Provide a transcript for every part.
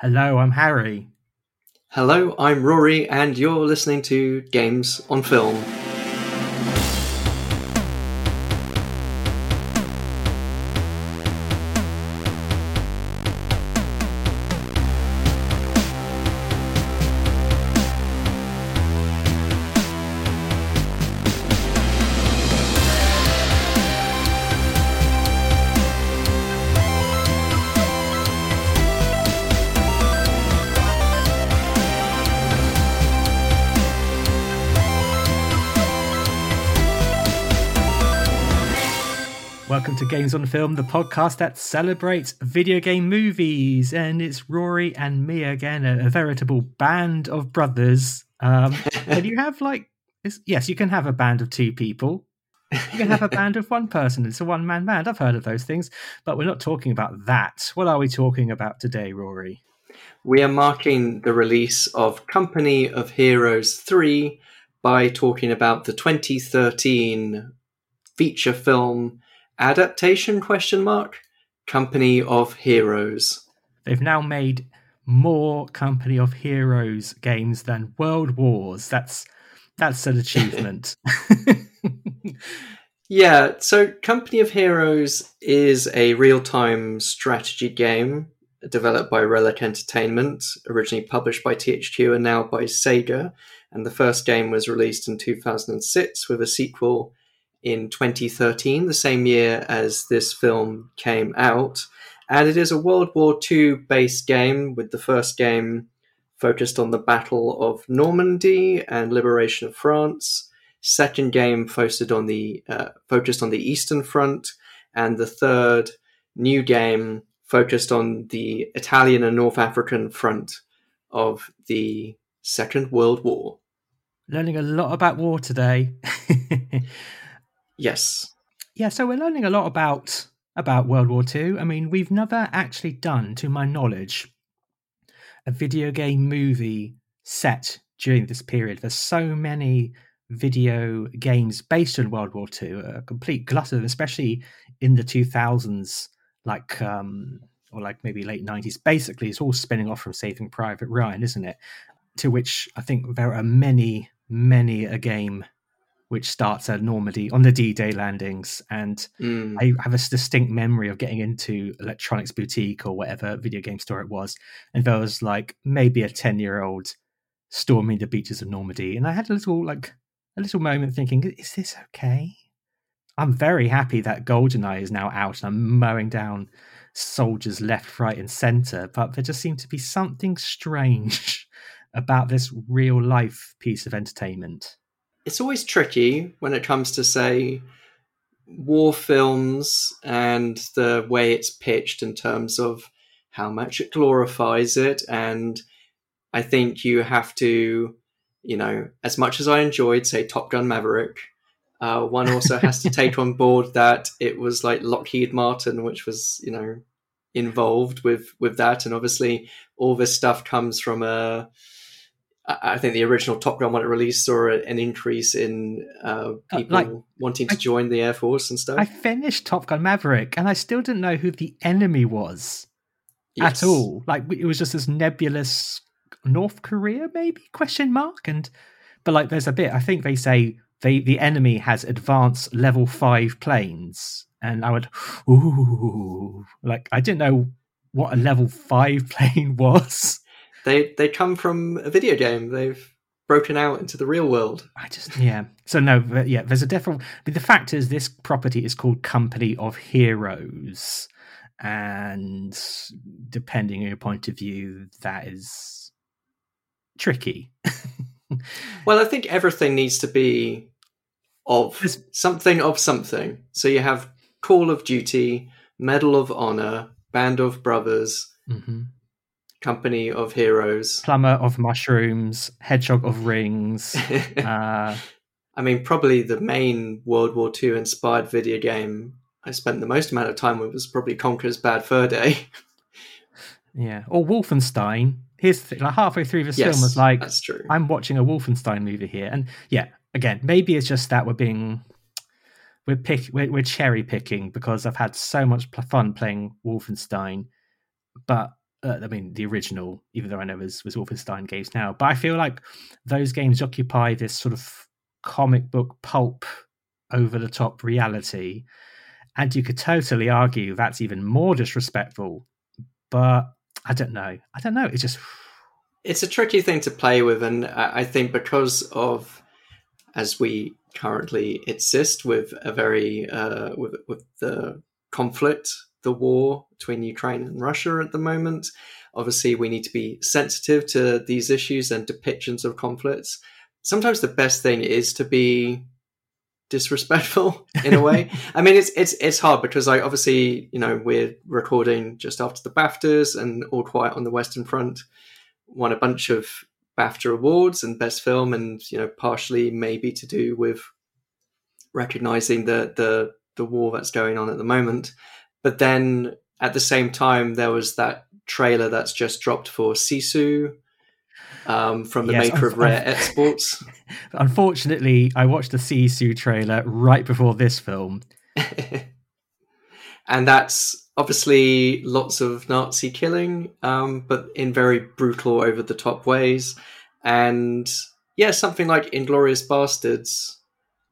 Hello, I'm Harry. Hello, I'm Rory, and you're listening to Games on Film. Games on Film, the podcast that celebrates video game movies. And it's Rory and me again, a, a veritable band of brothers. Um, can you have like, yes, you can have a band of two people. You can have a band of one person. It's a one man band. I've heard of those things, but we're not talking about that. What are we talking about today, Rory? We are marking the release of Company of Heroes 3 by talking about the 2013 feature film adaptation question mark company of heroes They've now made more Company of Heroes games than World Wars. That's that's an achievement. yeah so company of heroes is a real-time strategy game developed by relic entertainment originally published by thq and now by sega and the first game was released in 2006 with a sequel in 2013, the same year as this film came out. And it is a World War II based game, with the first game focused on the Battle of Normandy and liberation of France. Second game focused on the uh, focused on the Eastern Front, and the third new game focused on the Italian and North African front of the Second World War. learning a lot about war today. Yes. yeah, so we're learning a lot about about World War II. I mean, we've never actually done, to my knowledge, a video game movie set during this period. There's so many video games based on World War II, a complete glut of them, especially in the 2000s, like um, or like maybe late 90s. Basically, it's all spinning off from Saving Private Ryan, isn't it? To which I think there are many, many a game which starts at Normandy on the D-Day landings, and Mm. I have a distinct memory of getting into Electronics Boutique or whatever video game store it was, and there was like maybe a ten-year-old storming the beaches of Normandy, and I had a little like a little moment thinking, "Is this okay?" I'm very happy that GoldenEye is now out, and I'm mowing down soldiers left, right, and center, but there just seemed to be something strange about this real-life piece of entertainment. It's always tricky when it comes to say war films and the way it's pitched in terms of how much it glorifies it. And i think you have to you know as much as i enjoyed say top gun maverick uh, one also has to take on board that it was like lockheed martin which was you know involved with with that. And obviously all this stuff comes from a I think the original Top Gun when it released saw an increase in uh, Uh, people like, wanting to I- join the Air Force and stuff. I finished Top Gun Maverick and I still didn't know who the enemy was Yes. at all. Like it was just this nebulous North Korea, maybe question mark. And but like there's a bit I think they say they the enemy has advanced level five planes, and I would ooh like I didn't know what a level five plane was. They they come from a video game. They've broken out into the real world. I just yeah. So no, but yeah. There's a different. But the fact is, this property is called Company of Heroes, and depending on your point of view, that is tricky. Well, I think everything needs to be of There's- something of something. So you have Call of Duty, Medal of Honor, Band of Brothers, hmm Company of Heroes. Plumber of mushrooms, hedgehog of rings. Uh, I mean, probably the main World War II inspired video game I spent the most amount of time with was probably Conker's Bad Fur Day. yeah, or Wolfenstein. Here's the thing: like halfway through this yes, film, was like, that's true. I'm watching a Wolfenstein movie here, and yeah, again, maybe it's just that we're being we're pick we're, we're cherry picking because I've had so much fun playing Wolfenstein, but uh, I mean, the original, even though I know was was Wolfenstein games now, but I feel like those games occupy this sort of comic book pulp, over the top reality, and you could totally argue that's even more disrespectful. But I don't know. I don't know. It's just it's a tricky thing to play with, and I think because of as we currently exist with a very uh, with with the conflict the war between Ukraine and Russia at the moment. Obviously, we need to be sensitive to these issues and depictions of conflicts. Sometimes the best thing is to be disrespectful in a way. I mean, it's it's it's hard because like obviously you know we're recording just after the BAFTAs and All Quiet on the Western Front won a bunch of BAFTA awards and Best Film, and you know partially maybe to do with recognizing the the the war that's going on at the moment. But then at the same time, there was that trailer that's just dropped for Sisu um, from the yes, maker of Rare Exports. Unfortunately, I watched the Sisu trailer right before this film. and that's obviously lots of Nazi killing, um, but in very brutal, over the top ways. And yeah, something like Inglourious Basterds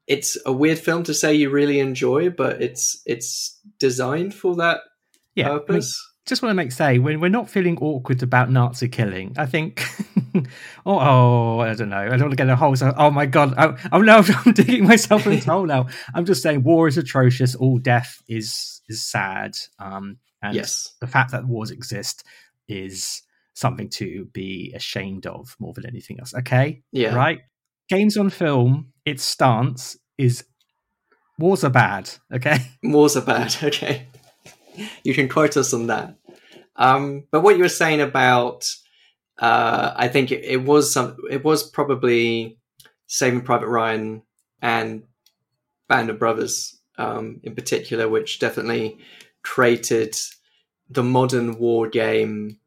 it's a weird film to say you really enjoy, but it's it's designed for that yeah, purpose. I mean, just want to make say when we're not feeling awkward about Nazi killing, I think. oh, oh, I don't know. I don't want to get a hole. So, oh my god! Oh, oh no, I'm digging myself in a hole now. I'm just saying, war is atrocious. All death is is sad. Um, and yes. the fact that wars exist is something to be ashamed of more than anything else. Okay, yeah, right. Games on film, its stance is wars are bad. Okay, wars are bad. Okay, you can quote us on that. Um, but what you were saying about, uh, I think it, it was some, it was probably Saving Private Ryan and Band of Brothers um, in particular, which definitely created the modern war game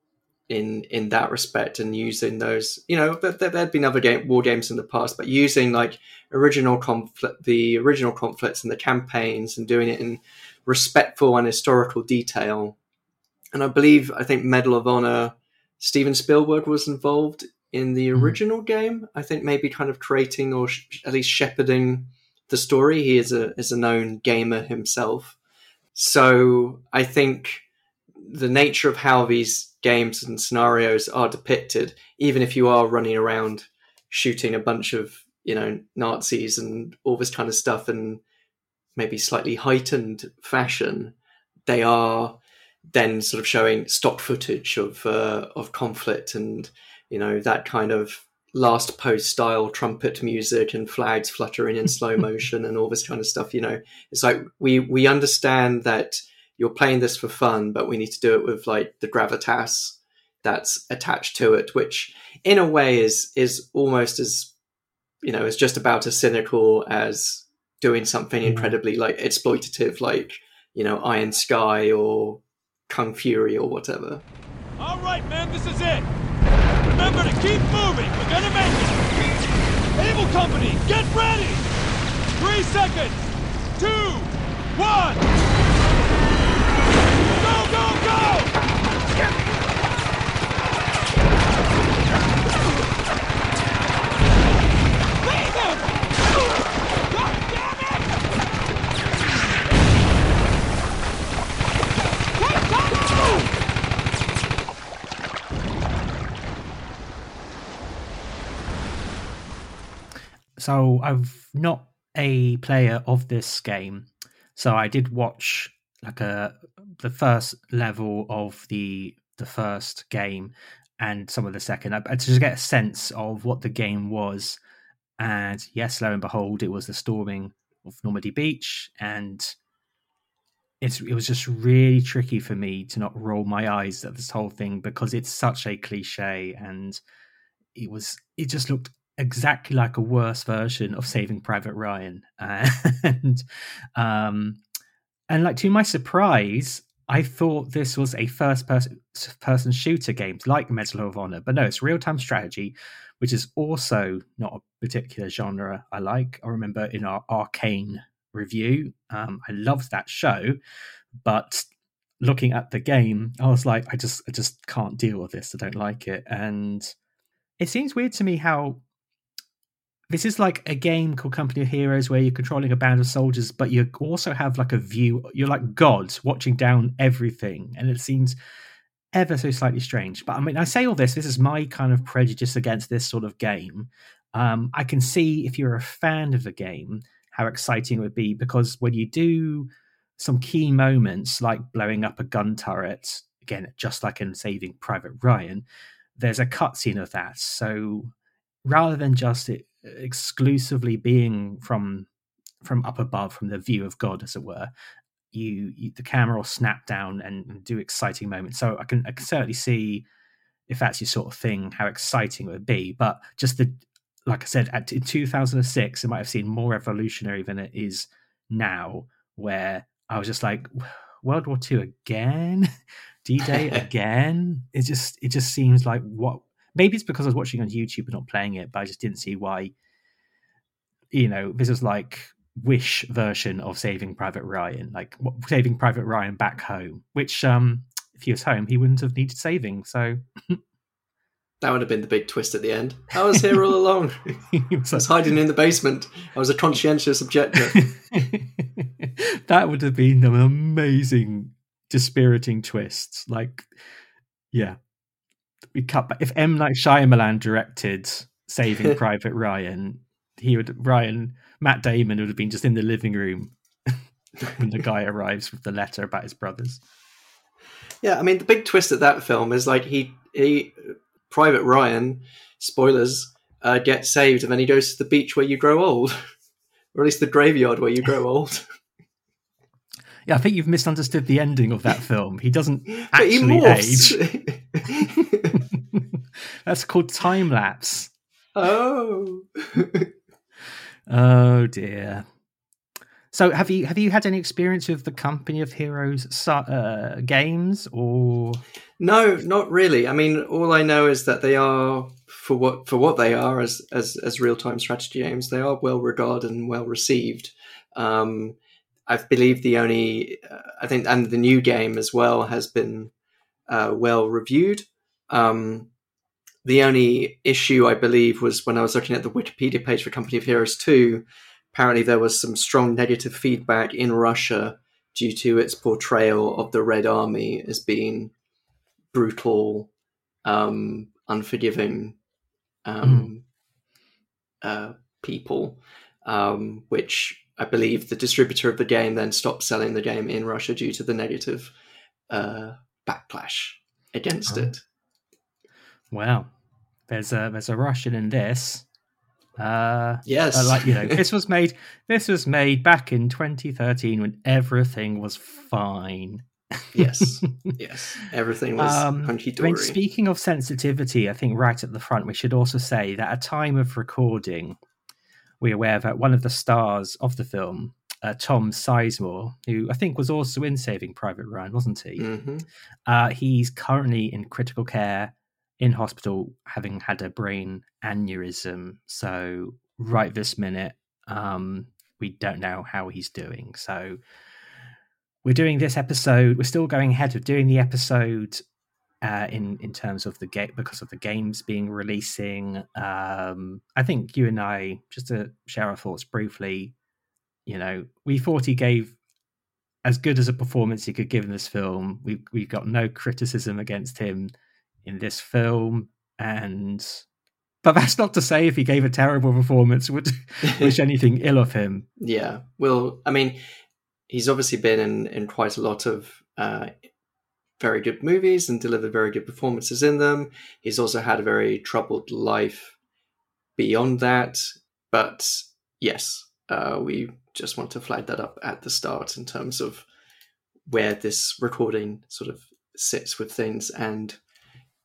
in in that respect and using those you know there, there had been other game war games in the past but using like original conflict the original conflicts and the campaigns and doing it in respectful and historical detail and i believe i think medal of honor steven spielberg was involved in the mm-hmm. original mm. game i think maybe kind of creating or sh- at least shepherding the story he is a is a known gamer himself so i think the nature of how these games and scenarios are depicted, even if you are running around shooting a bunch of you know Nazis and all this kind of stuff, and maybe slightly heightened fashion, they are then sort of showing stock footage of uh, of conflict and you know that kind of last post style trumpet music and flags fluttering in slow motion and all this kind of stuff you know. It's like we we understand that you're playing this for fun, but we need to do it with like the gravitas that's attached to it, which in a way is is almost as you know is just about as cynical as doing something mm-hmm. incredibly like exploitative, like you know Iron Sky or Kung Fury or whatever. All right, man, this is it. Remember to keep moving. We're gonna make it. Able Company, get ready. Three seconds. Two, one. So I'm not a player of this game, so I did watch like a the first level of the the first game and some of the second to just get a sense of what the game was. And yes, lo and behold, it was the storming of Normandy Beach, and it's it was just really tricky for me to not roll my eyes at this whole thing because it's such a cliche, and it was it just looked exactly like a worse version of Saving Private Ryan, and um, and like to my surprise, I thought this was a first person person shooter game like Medal of Honor, but no, it's real time strategy, which is also not a particular genre I like. I remember in our Arcane review, um, I loved that show, but looking at the game, I was like, I just I just can't deal with this. I don't like it, and it seems weird to me how this is like a game called Company of Heroes where you're controlling a band of soldiers, but you also have like a view. You're like God watching down everything, and it seems ever so slightly strange. But I mean, I say all this. This is my kind of prejudice against this sort of game. Um, I can see if you're a fan of the game how exciting it would be because when you do some key moments like blowing up a gun turret, again, just like in Saving Private Ryan, there's a cutscene of that. So rather than just it exclusively being from from up above, from the view of God, as it were, you, you the camera will snap down and, and, do exciting moments. So I can I can certainly see if that's your sort of thing, how exciting it would be. But just the like I said, at, in 2006, it might have seemed more revolutionary than it is now, where I was just like, World War II again, D Day again. It just it just seems like what. Maybe it's because I was watching on YouTube and not playing it, but I just didn't see why. You know, this was like Wish version of Saving Private Ryan, like Saving Private Ryan back home. Which, um, if he was home, he wouldn't have needed saving. So That would have been the big twist at the end. I was here all along. I was hiding in the basement. I was a conscientious objector. that would have been an amazing, dispiriting twist. Like, yeah, we cut back. If M Night Shyamalan directed Saving Private Ryan, he would Ryan Matt Damon would have been just in the living room when the guy arrives with the letter about his brothers. Yeah, I mean the big twist at that film is like he he Private Ryan, spoilers, uh, gets saved, and then he goes to the beach where you grow old, or at least the graveyard where you grow old. Yeah, I think you've misunderstood the ending of that film. He doesn't actually age. That's called time lapse. Oh. Oh dear. So have you have you had any experience with the Company of Heroes uh, games or? No, not really. I mean, all I know is that they are for what for what they are as as as real time strategy games. They are well regarded and well received. Um, I believe the only uh, I think and the new game as well has been uh, well reviewed. Um, the only issue I believe was when I was looking at the Wikipedia page for Company of Heroes Two. Apparently, there was some strong negative feedback in Russia due to its portrayal of the Red Army as being brutal, um, unforgiving um, mm. uh, people, um, which I believe the distributor of the game then stopped selling the game in Russia due to the negative uh, backlash against oh. it. Wow, there's a there's a Russian in this. Uh, yes, like you know, this was made. This was made back in 2013 when everything was fine yes, yes, everything was um, hunky dory. I mean, speaking of sensitivity, I think right at the front we should also say that at a time of recording, we're aware that one of the stars of the film, uh, Tom Sizemore, who I think was also in Saving Private Ryan, wasn't he? Mm-hmm. Uh, he's currently in critical care in hospital, having had a brain aneurysm. So right this minute, um, we don't know how he's doing. So we're doing this episode. We're still going ahead with doing the episode uh, in in terms of the game because of the games being releasing. Um, I think you and I, just to share our thoughts briefly, you know, we thought he gave as good as a performance he could give in this film. We we've got no criticism against him in this film, and but that's not to say if he gave a terrible performance would wish anything ill of him. Yeah, well, I mean, he's obviously been in, in quite a lot of uh, very good movies and delivered very good performances in them. He's also had a very troubled life beyond that. But yes, uh, we just want to flag that up at the start in terms of where this recording sort of sits with things and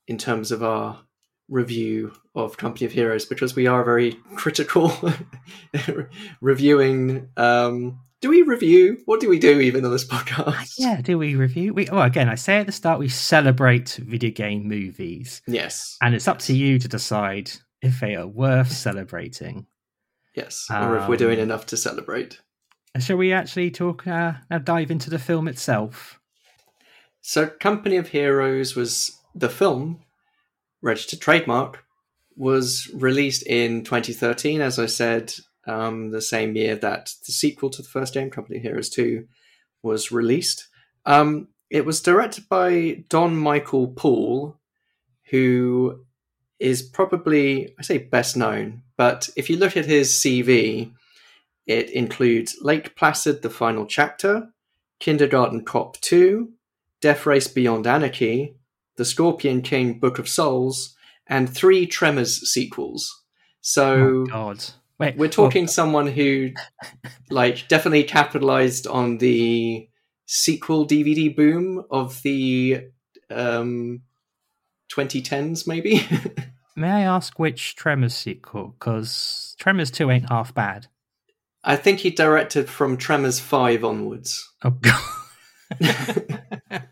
in terms of our review of Company of Heroes because we are very critical reviewing um, do we review? What do we do even on this podcast? Yeah, do we review? We, well, again, I say at the start, we celebrate video game movies. Yes. And it's up to you to decide if they are worth celebrating. Yes, or um, if we're doing um, enough to celebrate. Shall we actually talk, uh, dive into the film itself? So, Company of Heroes was the film, registered trademark, was released in 2013, as I said, um, the same year that the sequel to the first game, Company Heroes 2, was released. Um, it was directed by Don Michael Paul, who is probably, I say best known, but if you look at his CV, it includes Lake Placid, the final chapter, Kindergarten Cop 2, Death Race Beyond Anarchy, The Scorpion King Book of Souls, and three Tremors sequels. So oh, God. Wait, we're talking someone who like definitely capitalized on the sequel DVD boom of the um 2010s maybe. May I ask which Tremors sequel? Because Tremors 2 ain't half bad. I think he directed from Tremors 5 onwards. Oh, God.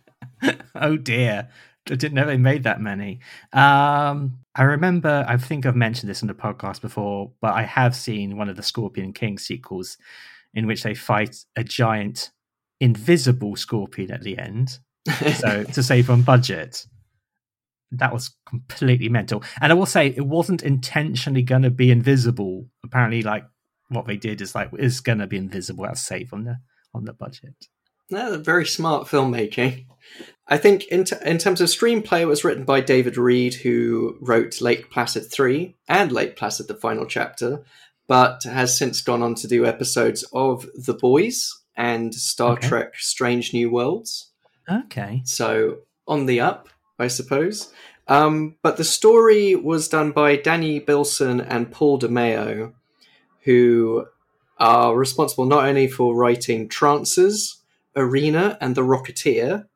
oh, dear. I didn't know they made that many. Um, I remember, I think I've mentioned this in the podcast before, but I have seen one of the Scorpion King sequels in which they fight a giant invisible scorpion at the end. so to save on budget that was completely mental. And I will say it wasn't intentionally going to be invisible. Apparently, like what they did is like is going to be invisible as save on the on the budget. No, very smart filmmaking. I think in, t- in terms of screenplay, it was written by David Reed, who wrote Lake Placid 3 and Lake Placid, the final chapter, but has since gone on to do episodes of The Boys and Star okay. Trek Strange New Worlds. Okay. So on the up. I suppose. Um, but the story was done by Danny Bilson and Paul DeMeo, who are responsible not only for writing Trancers, Arena, and The Rocketeer,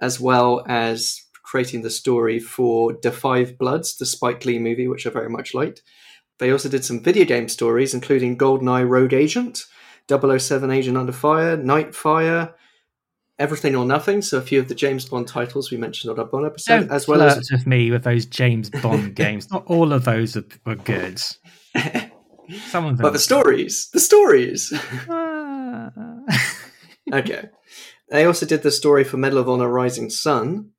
as well as creating the story for Da 5 Bloods, the Spike Lee movie, which I very much liked. They also did some video game stories, including GoldenEye Rogue Agent, 007 Agent Under Fire, Nightfire, Everything or Nothing. So a few of the James Bond titles we mentioned on our Bond episode, Don't as well as with me with those James Bond games. Not all of those were good. Some of them, but the stories, the stories. Ah. okay. They also did the story for Medal of Honor: Rising Sun,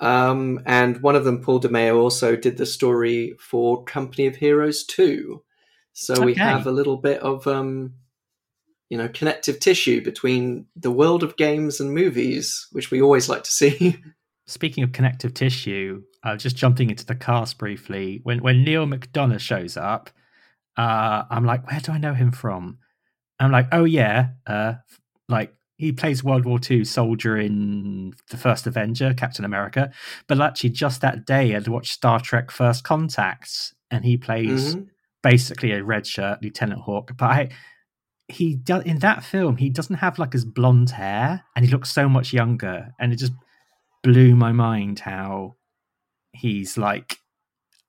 um, and one of them, Paul DeMeo, also did the story for Company of Heroes Two. So okay. we have a little bit of um, you know connective tissue between the world of games and movies, which we always like to see. Speaking of connective tissue, uh, just jumping into the cast briefly, when when Neal McDonough shows up, uh, I'm like, where do I know him from? I'm like, oh yeah, uh, like he plays World War II soldier in the first Avenger, Captain America. But actually, just that day, I'd watched Star Trek: First Contacts, and he plays mm-hmm. basically a red shirt Lieutenant Hawk. But I, he does in that film he doesn't have like his blonde hair and he looks so much younger and it just blew my mind how he's like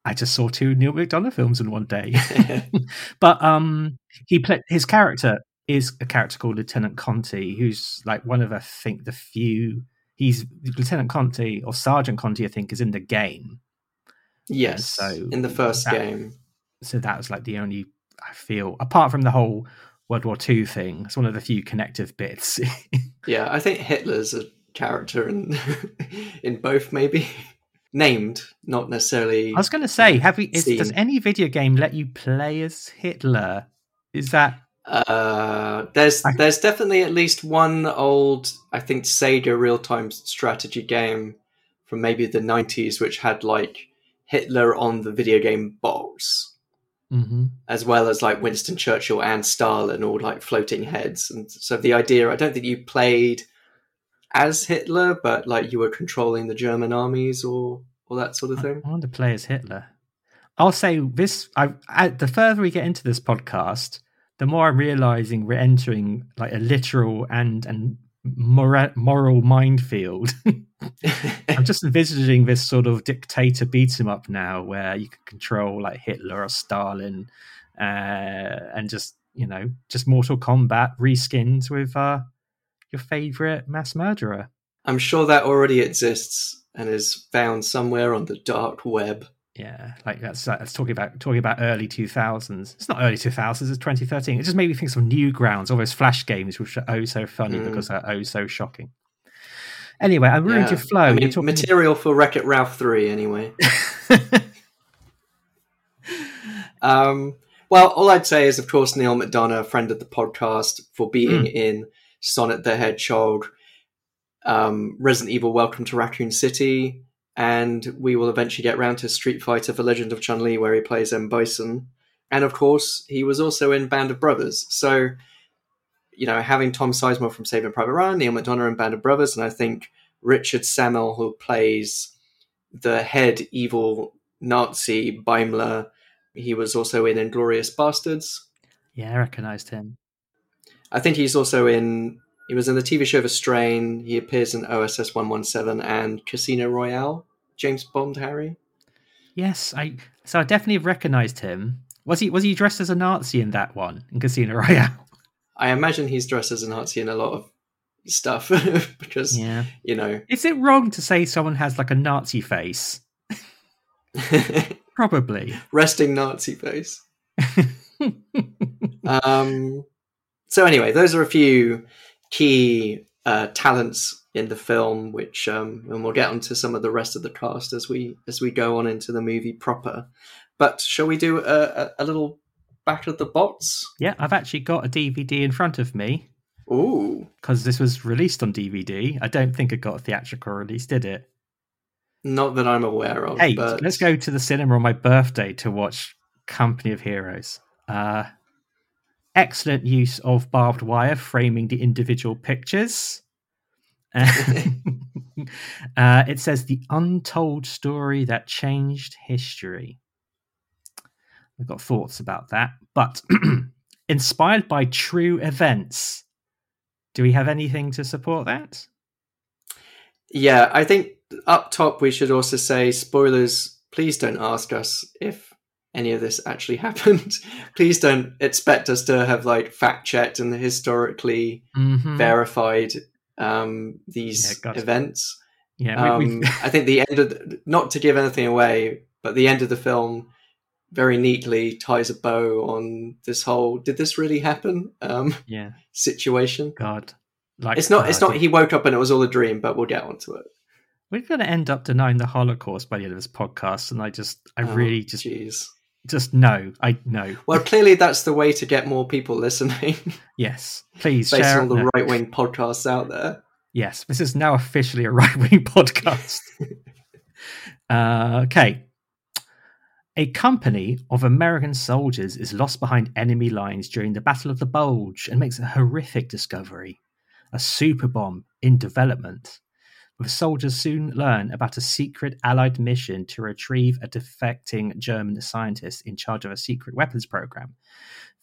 I just saw two Neal McDonough films in one day. but um he played his character is a character called Lieutenant Conti, who's like one of I think the few he's Lieutenant Conti or Sergeant Conti, I think, is in the game. Yes. So in the first that, game. So that was like the only I feel apart from the whole World War II thing. It's one of the few connective bits. yeah, I think Hitler's a character in in both, maybe named, not necessarily. I was going to say, have we? Is, does any video game let you play as Hitler? Is that? Uh, there's I... there's definitely at least one old, I think Sega real time strategy game from maybe the 90s, which had like Hitler on the video game box mm-hmm. as well as like Winston Churchill and Stalin, all like floating heads. And so the idea, I don't think you played as Hitler, but like you were controlling the German armies or or that sort of thing. I want to play as Hitler. I'll say this: I, I, the further we get into this podcast, the more I'm realizing we're entering like a literal and and moral, moral minefield. I'm just envisaging this sort of dictator beat 'em up now, where you can control like Hitler or Stalin, uh, and just you know just Mortal Kombat reskinned with uh, your favorite mass murderer. I'm sure that already exists and is found somewhere on the dark web. Yeah, like that's that's talking about talking about early two thousands. It's not early two thousands. It's twenty thirteen. It just made me think of Newgrounds, all those flash games, which are oh so funny mm. because they're oh so shocking. Anyway, I ruined Yeah. your flow. I mean, You're talking- material for Wreck It Ralph 3, anyway. Um, well, all I'd say is, of course, Neal McDonough, friend of the podcast, for being in Sonic the Hedgehog, um, Resident Evil Welcome to Raccoon City, and we will eventually get round to Street Fighter The Legend of Chun Li, where he plays M. Bison. And of course, he was also in Band of Brothers. So, you know, having Tom Sizemore from Saving Private Ryan, Neal McDonough in Band of Brothers, and I think Richard Sammel, who plays the head evil Nazi Beimler, he was also in Inglourious Basterds. yeah, I recognised him. I think he's also in. He was in the TV show The Strain. He appears in OSS 117 and Casino Royale. James Bond Harry. Yes, I. So I definitely have recognised him. Was he was he dressed as a Nazi in that one in Casino Royale? I imagine he's dressed as a Nazi in a lot of stuff because, Yeah. you know, Is it wrong to say someone has like a Nazi face? Probably. resting Nazi face. um, so anyway, those are a few key uh, talents in the film, which um, and we'll get onto some of the rest of the cast as we as we go on into the movie proper. But shall we do a, a, a little back of the bots? yeah, I've actually got a DVD in front of me Ooh, because this was released on DVD. I don't think it got a theatrical release, did it? not that I'm aware of. Hey, but let's go to the cinema on my birthday to watch Company of Heroes. Uh, excellent use of barbed wire framing the individual pictures. uh, it says the untold story that changed history. I've got thoughts about that, but inspired by true events. Do we have anything to support that? Yeah, I think up top we should also say spoilers. Please don't ask us if any of this actually happened. Please don't expect us to have like fact checked and historically Mhm. verified um, these Yeah, events. Yeah, we, Um, I think the end of the, not to give anything away, but the end of the film very neatly ties a bow on this whole "did this really happen?" um, yeah. situation. God, like It's not. It's not. He woke up and it was all a dream, but we'll get onto it. We're going to end up denying the Holocaust by the end of this podcast, and I just, I Oh, really just, jeez. Just know, I know. Well, clearly that's the way to get more people listening, Yes, please based share. on all the no, right wing podcasts out there. Yes, this is now officially a right wing podcast. uh, okay. A company of American soldiers is lost behind enemy lines during the Battle of the Bulge and makes a horrific discovery a super bomb in development. The soldiers soon learn about a secret Allied mission to retrieve a defecting German scientist in charge of a secret weapons program.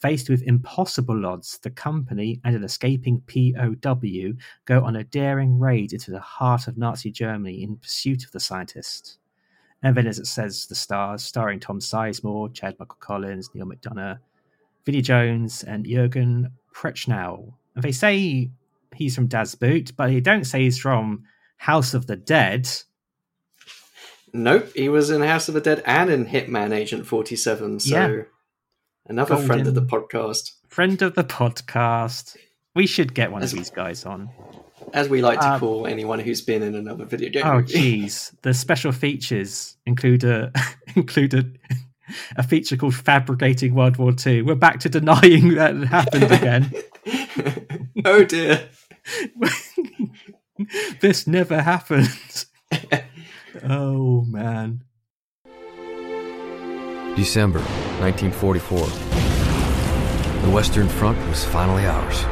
Faced with impossible odds, the company and an escaping POW go on a daring raid into the heart of Nazi Germany in pursuit of the scientist. And then, as it says, the stars, starring Tom Sizemore, Chad Michael Collins, Neal McDonough, Vinnie Jones, and Jurgen Prochnow. And they say he's from Das Boot, but they don't say he's from House of the Dead. Nope, he was in House of the Dead and in Hitman Agent Forty Seven. So Yeah. another friend of the podcast, Friend of the podcast. We should get one of these guys on. as we like to Um, call anyone who's been in another video game. Oh, jeez. The special features include a include a, a feature called "Fabricating World War II." We're back to denying that it happened again. oh dear. this never happens. oh man. December 1944. The Western Front was finally ours.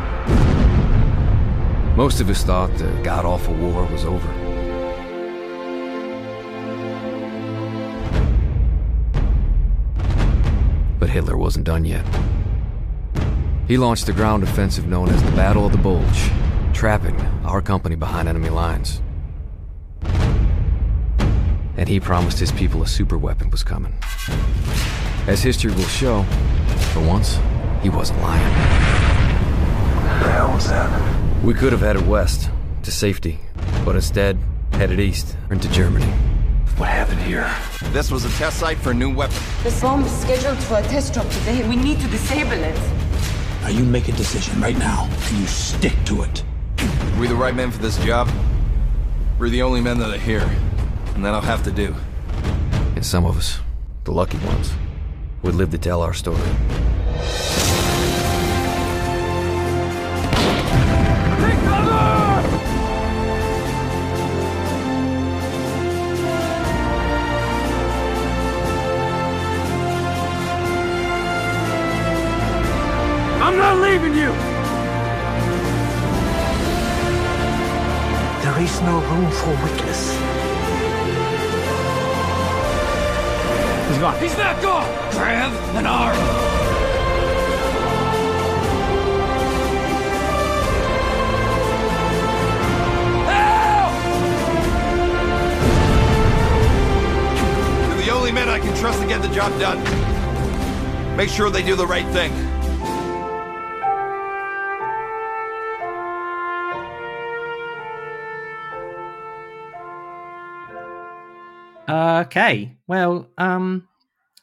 Most of us thought the god awful war was over. But Hitler wasn't done yet. He launched the ground offensive known as the Battle of the Bulge, trapping our company behind enemy lines. And he promised his people a super weapon was coming. As history will show, for once, he wasn't lying. the hell was that? We could have headed west to safety, but instead headed east into Germany. What happened here? This was a test site for a new weapon. The bomb is scheduled for a test drop today. We need to disable it. Now you make a decision right now, and you stick to it. We the right men for this job? We're the only men that are here, and that'll have to do. And some of us, the lucky ones, would live to tell our story. I'm not leaving you! Is no room for weakness. He's gone. He's not gone! Trav and Arm! You're the only men I can trust to get the job done. Make sure they do the right thing. Okay. Well, um,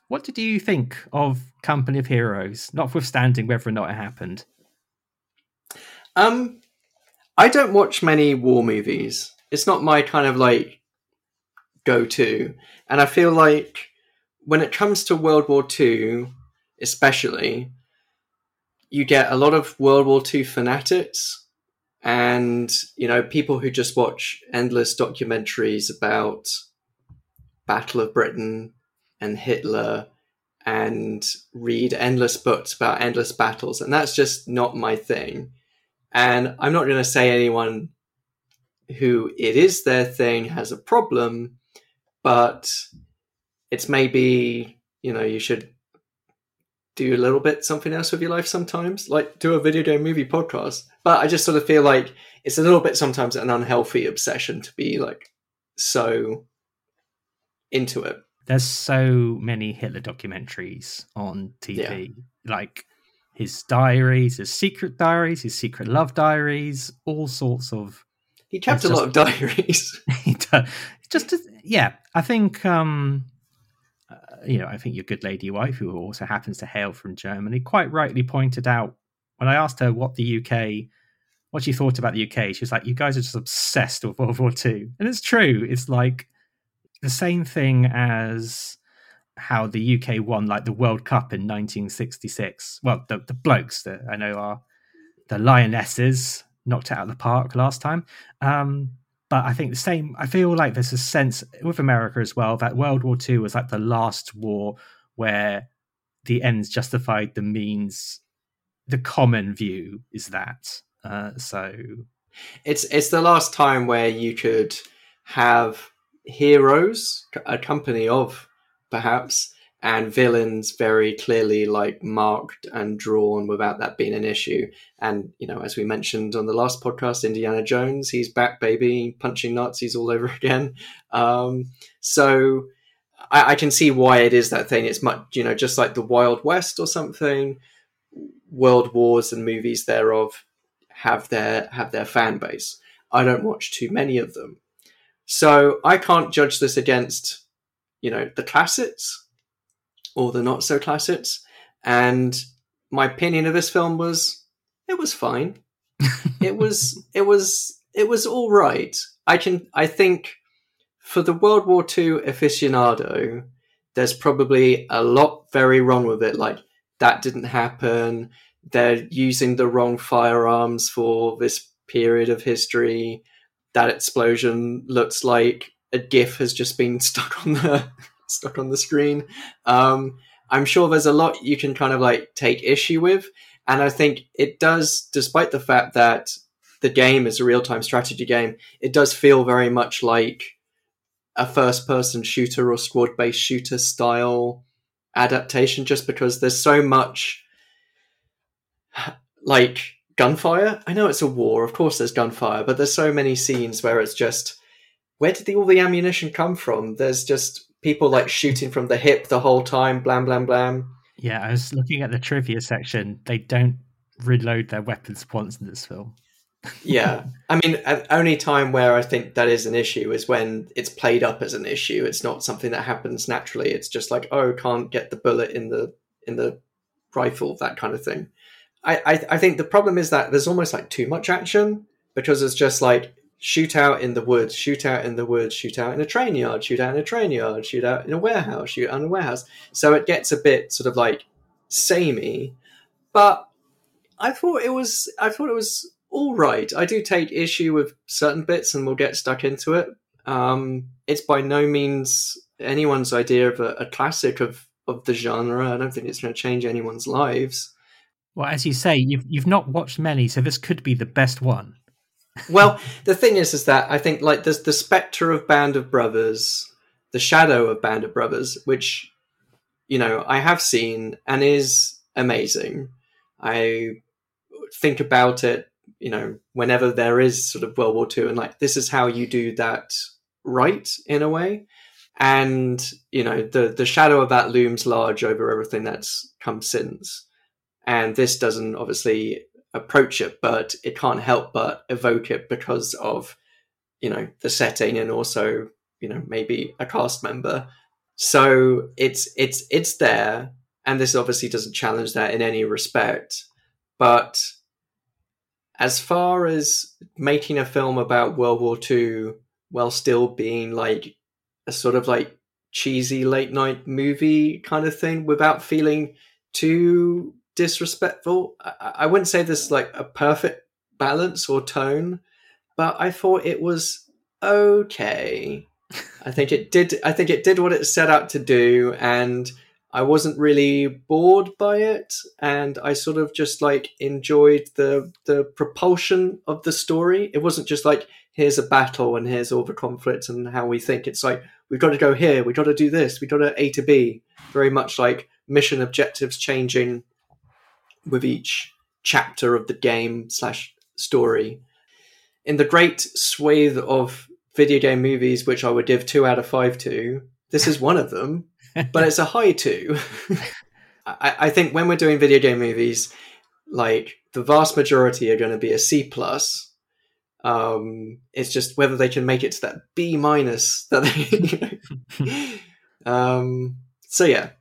what did you think of Company of Heroes, notwithstanding whether or not it happened? Um, I don't watch many war movies. It's not my kind of like go to. And I feel like when it comes to World War II, especially, you get a lot of World War II fanatics and, you know, people who just watch endless documentaries about Battle of Britain and Hitler and read endless books about endless battles. And that's just not my thing. And I'm not going to say anyone who it is their thing has a problem, but it's maybe, you know, you should do a little bit something else with your life sometimes, like do a video game movie podcast. But I just sort of feel like it's a little bit sometimes an unhealthy obsession to be like so into it. There's so many Hitler documentaries on TV, like his diaries, his secret diaries, his secret love diaries, all sorts of. He kept a lot of diaries. he does- just yeah, I think um, uh, you know, I think your good lady wife, who also happens to hail from Germany, quite rightly pointed out when I asked her what the UK, what she thought about the UK. She was like, "You guys are just obsessed with World War Two," and it's true. It's like the same thing as how the UK won like the World Cup in 1966. Well, the the blokes that I know are the Lionesses knocked it out of the park last time. Um, but I think the same. I feel like there's a sense with America as well that World War II was like the last war where the ends justified the means. The common view is that. Uh, so it's it's the last time where you could have heroes, a company of perhaps, and villains very clearly like marked and drawn without that being an issue. And you know, as we mentioned on the last podcast, Indiana Jones, he's back, baby, punching Nazis all over again. Um, so I, I can see why it is that thing. It's much, you know, just like the Wild West or something. World wars and movies thereof have their have their fan base. I don't watch too many of them. So I can't judge this against, you know, the classics or the not so classics. And my opinion of this film was it was fine. it was it was it was all right. I can I think for the World War II aficionado, there's probably a lot very wrong with it. Like that didn't happen. They're using the wrong firearms for this period of history. That explosion looks like a GIF has just been stuck on the stuck on the screen. Um, I'm sure there's a lot you can kind of like take issue with, and I think it does, despite the fact that the game is a real time strategy game, it does feel very much like a first person shooter or squad based shooter style adaptation, just because there's so much like gunfire. I know it's a war, of course there's gunfire, but there's so many scenes where it's just where did the, all the ammunition come from? There's just people like shooting from the hip the whole time, blam blam blam. yeah, I was looking at the trivia section. They don't reload their weapons once in this film. Yeah, I mean, the only time where I think that is an issue is when it's played up as an issue. It's not something that happens naturally. It's just like, oh, can't get the bullet in the in the rifle, that kind of thing. I, I I think the problem is that there's almost like too much action because it's just like shootout in the woods, shootout in the woods, shootout in a train yard, shootout in a train yard, shootout in a warehouse, shootout in a warehouse. So it gets a bit sort of like samey, but I thought it was I thought it was all right. I do take issue with certain bits, and we'll get stuck into it. Um, it's by no means anyone's idea of a, a classic of of the genre. I don't think it's going to change anyone's lives. Well, as you say, you've you've not watched many, so this could be the best one. well, the thing is, is that I think like there's the specter of Band of Brothers, the shadow of Band of Brothers, which you know I have seen and is amazing. I think about it, you know, whenever there is sort of World War II, and like this is how you do that right in a way. And you know, the the shadow of that looms large over everything that's come since. And this doesn't obviously approach it, but it can't help but evoke it because of you know the setting and also you know maybe a cast member. So it's it's it's there, and this obviously doesn't challenge that in any respect. But as far as making a film about World War II while still being like a sort of like cheesy late night movie kind of thing without feeling too disrespectful. I, I wouldn't say there's like a perfect balance or tone, but I thought it was okay. I think it did. I think it did what it set out to do, and I wasn't really bored by it, and I sort of just like enjoyed the the propulsion of the story. It wasn't just like here's a battle and here's all the conflict and how we think. It's like we've got to go here, we've got to do this, we've got to A to B. Very much like mission objectives changing with each chapter of the game slash story. In the great swathe of video game movies, which I would give two out of five to, this is one of them but it's a high two. I, I think when we're doing video game movies, like the vast majority are going to be a C plus. Um, it's just whether they can make it to that B minus that they. You know. um, so yeah.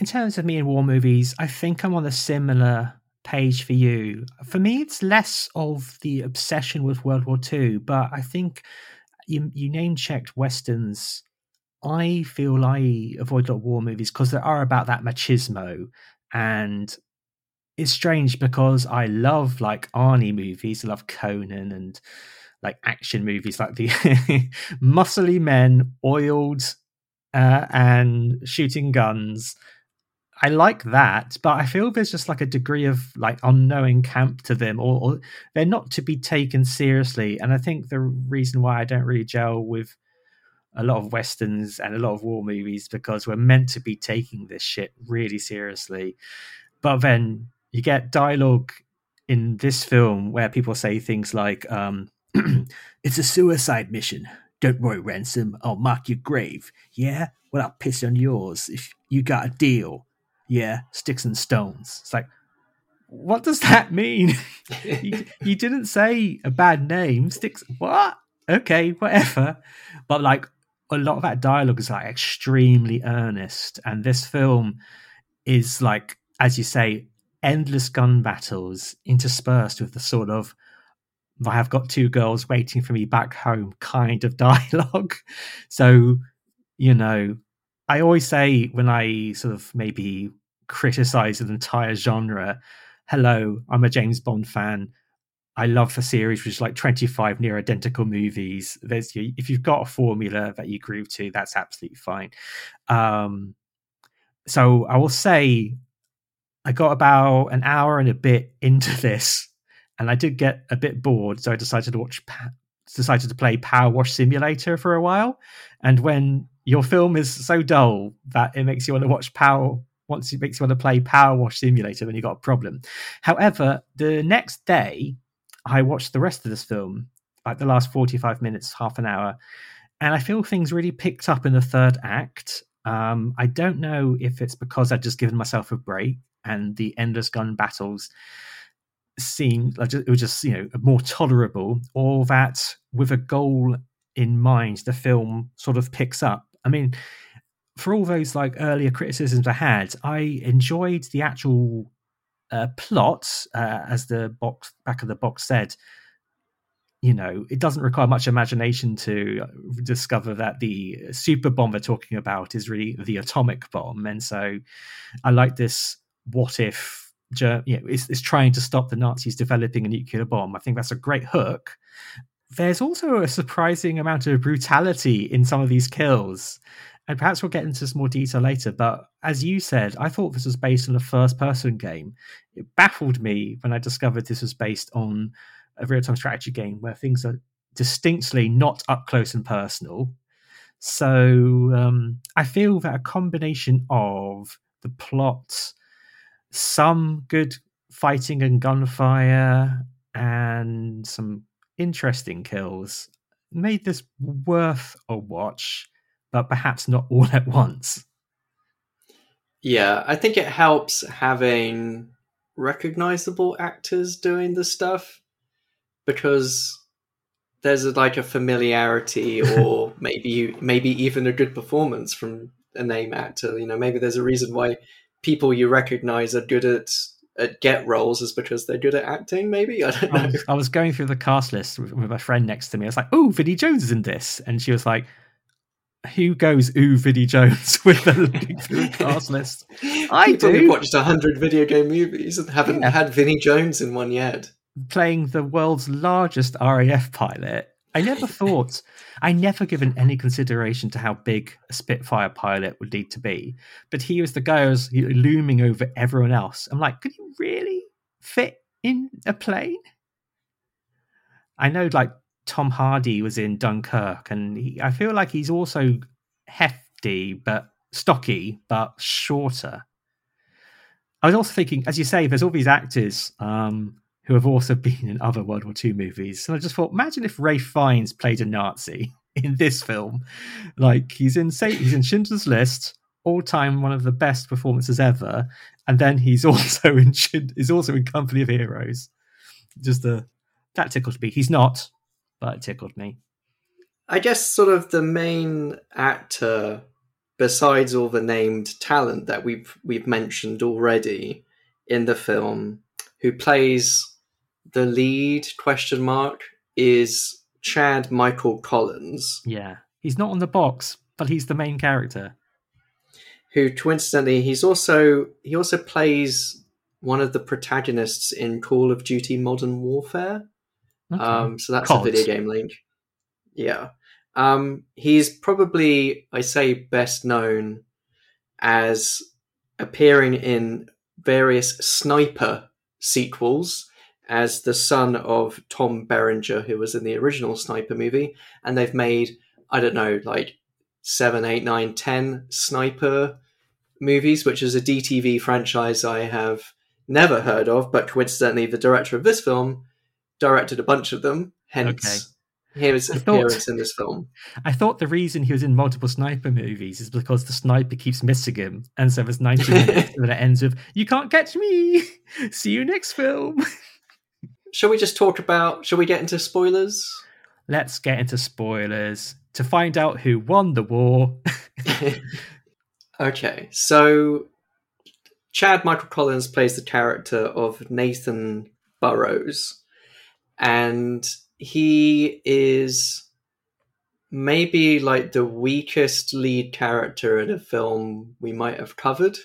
In terms of me and war movies, I think I'm on a similar page for you. For me, it's less of the obsession with World War II, but I think you you name checked westerns I feel I avoid a lot of war movies because they are about that machismo, and it's strange because I love like Arnie movies. I love Conan and like action movies, like the muscly men, oiled uh, and shooting guns. I like that, but I feel there's just like a degree of like unknowing camp to them, or, or they're not to be taken seriously. And I think the reason why I don't really gel with a lot of westerns and a lot of war movies because we're meant to be taking this shit really seriously. But then you get dialogue in this film where people say things like, um, "It's a suicide mission. Don't worry, ransom. I'll mark your grave. Yeah, well, I'll piss on yours if you got a deal. Yeah, sticks and stones." It's like, what does that mean? you, you didn't say a bad name. Sticks. What? Okay, whatever. But like a lot of that dialogue is like extremely earnest, and this film is like, as you say, endless gun battles interspersed with the sort of I have got two girls waiting for me back home kind of dialogue. So, you know, I always say when I sort of maybe criticize an entire genre, hello, I'm a James Bond fan. I love the series, which is like 25 near identical movies. There's if you've got a formula that you groove to, that's absolutely fine. Um, so I will say, I got about an hour and a bit into this, and I did get a bit bored, so I decided to watch, decided to play PowerWash Simulator for a while. And when your film is so dull that it makes you want to watch Power once it makes you want to play PowerWash Simulator, when you got a problem. However, the next day I watched the rest of this film, like the last 45 minutes, half an hour, and I feel things really picked up in the third act. Um, I don't know if it's because I'd just given myself a break and the endless gun battles seemed like it was just you know more tolerable, or that with a goal in mind, the film sort of picks up. I mean, for all those like earlier criticisms I had, I enjoyed the actual uh, plot, uh, as the box back of the box said, you know, it doesn't require much imagination to discover that the super bomb they're talking about is really the atomic bomb. And so I like this what if, you know, it's, it's trying to stop the Nazis developing a nuclear bomb. I think that's a great hook. There's also a surprising amount of brutality in some of these kills. And perhaps we'll get into some more detail later. But as you said, I thought this was based on a first person game. It baffled me when I discovered this was based on a real time strategy game where things are distinctly not up close and personal. So um, I feel that a combination of the plot, some good fighting and gunfire, and some interesting kills made this worth a watch, but perhaps not all at once. Yeah, I think it helps having recognizable actors doing the stuff because there's a, like a familiarity or maybe maybe even a good performance from a name actor you know maybe there's a reason why people you recognize are good at at get roles is because they're good at acting maybe? I don't know. I was, I was going through the cast list with, with a friend next to me. I was like oh vinnie jones is in this. And she was like who goes ooh Vinnie Jones with the looking through cast list? I People do. who've watched hundred video game movies and haven't Yeah. had Vinnie Jones in one yet. playing the world's largest RAF pilot. I never thought, I never given any consideration to how big a Spitfire pilot would need to be. But he was the guy who was looming over everyone else. I'm like, could he really fit in a plane? I know, like, Tom Hardy was in Dunkirk, and he, I feel like he's also hefty, but stocky, but shorter. I was also thinking, as you say, there's all these actors um, who have also been in other World War II movies. And I just thought, imagine if Ralph Fiennes played a Nazi in this film. Like he's in say he's in Schindler's List, all time one of the best performances ever, and then he's also in is also in Company of Heroes. Just a that tickled me. He's not, but it tickled me. I guess sort of the main actor, besides all the named talent that we've we've mentioned already in the film, who plays the lead question mark is Chad Michael Collins, Yeah, he's not on the box, but he's the main character. who coincidentally he's also he also plays one of the protagonists in Call of Duty Modern Warfare. Okay. Um, so that's COD. a video game link. Yeah. Um, he's probably, I say, best known as appearing in various sniper sequels as the son of Tom Berenger, who was in the original sniper movie. And they've made, I don't know, like seven, eight, nine, ten sniper movies, which is a DTV franchise I have never heard of, but coincidentally, the director of this film directed a bunch of them. Hence, his I thought- appearance in this film. I thought the reason he was in multiple sniper movies is because the sniper keeps missing him, and so there's 90 minutes and it ends with "You can't catch me." See you next film. Shall we just talk about? Shall we get into spoilers? Let's get into spoilers to find out who won the war. okay, so Chad Michael Collins plays the character of Nathan Burrows, and he is maybe like the weakest lead character in a film we might have covered.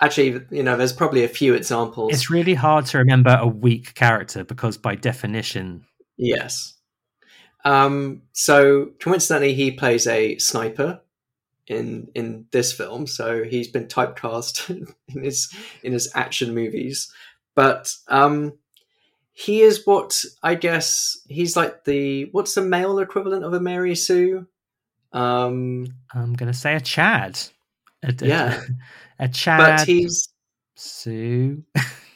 Actually, you know, there's probably a few examples. It's really hard to remember a weak character because, by definition, Yes. Um, so coincidentally, he plays a sniper in in this film. So he's been typecast in his in his action movies, but um, he is what I guess he's like the what's the male equivalent of a Mary Sue? Um, I'm going to say a Chad. A, a- Yeah. a, Chad. but he's Sue.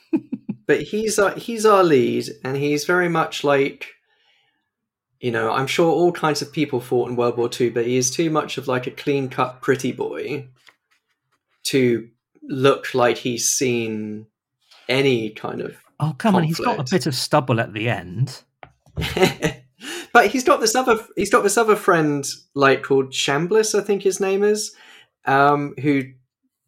but he's our, he's our lead, and he's very much like, you know, I'm sure all kinds of people fought in World War II, but he is too much of like a clean cut pretty boy to look like he's seen any kind of. Oh, come on. He's got a bit of stubble at the end. but he's got this other he's got this other friend like called Shambliss, I think his name is, um, who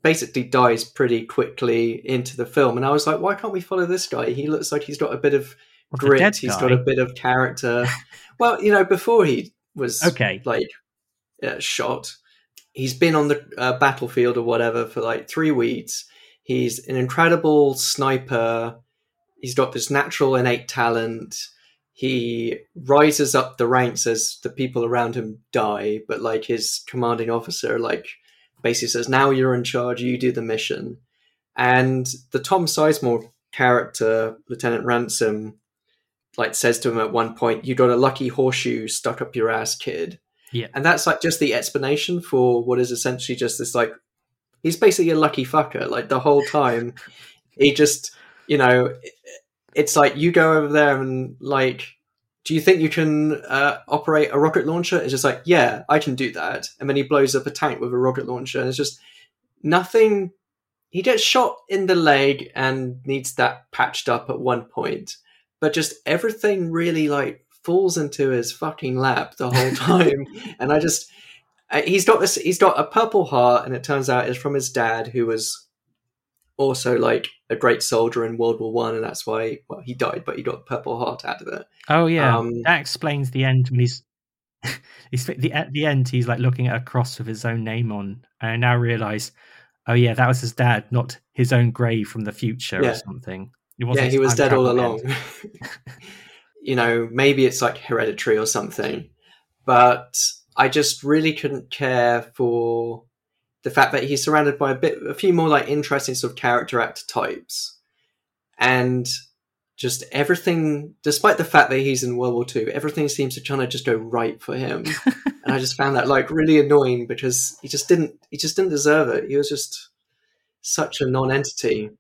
basically dies pretty quickly into the film. And I was like, why can't we follow this guy? He looks like he's got a bit of the grit. He's guy? got a bit of character. well, you know, before he was Okay. like uh, shot, he's been on the uh, battlefield or whatever for like three weeks. He's an incredible sniper. He's got this natural innate talent. He rises up the ranks as the people around him die, but like his commanding officer, like basically says, "Now you're in charge. You do the mission." And the Tom Sizemore character, Lieutenant Ransom, like says to him at one point, "You got a lucky horseshoe stuck up your ass, kid." Yeah. and that's like just the explanation for what is essentially just this like he's basically a lucky fucker. Like the whole time, he just you know, it's like you go over there and like. Do you think you can uh, operate a rocket launcher? It's just like, yeah, I can do that. And then he blows up a tank with a rocket launcher. And it's just nothing he gets shot in the leg and needs that patched up at one point but just everything really like falls into his fucking lap the whole time and i just uh, he's got this he's got a purple heart and it turns out it's from his dad who was also like a great soldier in world war one and that's why well he died but he got a purple heart out of it. Oh yeah, Um, that explains the end when he's he's the at the end he's like looking at a cross with his own name on, and I now realise, oh yeah, that was his dad, not his own grave from the future Yeah. or something. Yeah he was dead all along. you know maybe it's like hereditary or something but i just really couldn't care for the fact that he's surrounded by a bit a few more like interesting sort of character actor types and just everything despite the fact that he's in world war ii everything seems to kind of just go right for him and i just found that like really annoying because he just didn't he just didn't deserve it he was just such a non-entity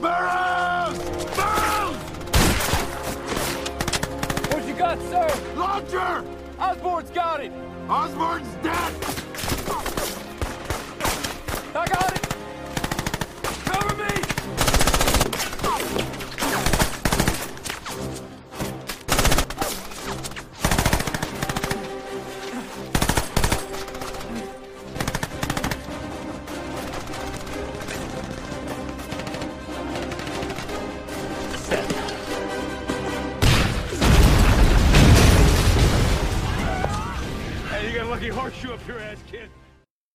Burrows! Burrows! What you got, sir? Launcher! Osborne's got it. Osborne's dead! I got it.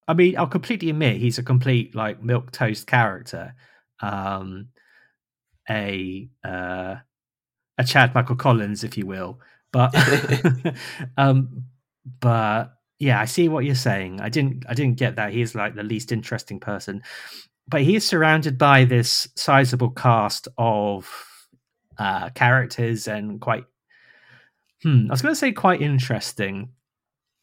I mean, I'll completely admit he's a complete like milk toast character, um, a uh, a Chad Michael Collins, if you will. But um, but yeah, I see what you're saying. I didn't I didn't get that he's like the least interesting person, but he is surrounded by this sizable cast of uh, characters and quite. Hmm, I was going to say quite interesting.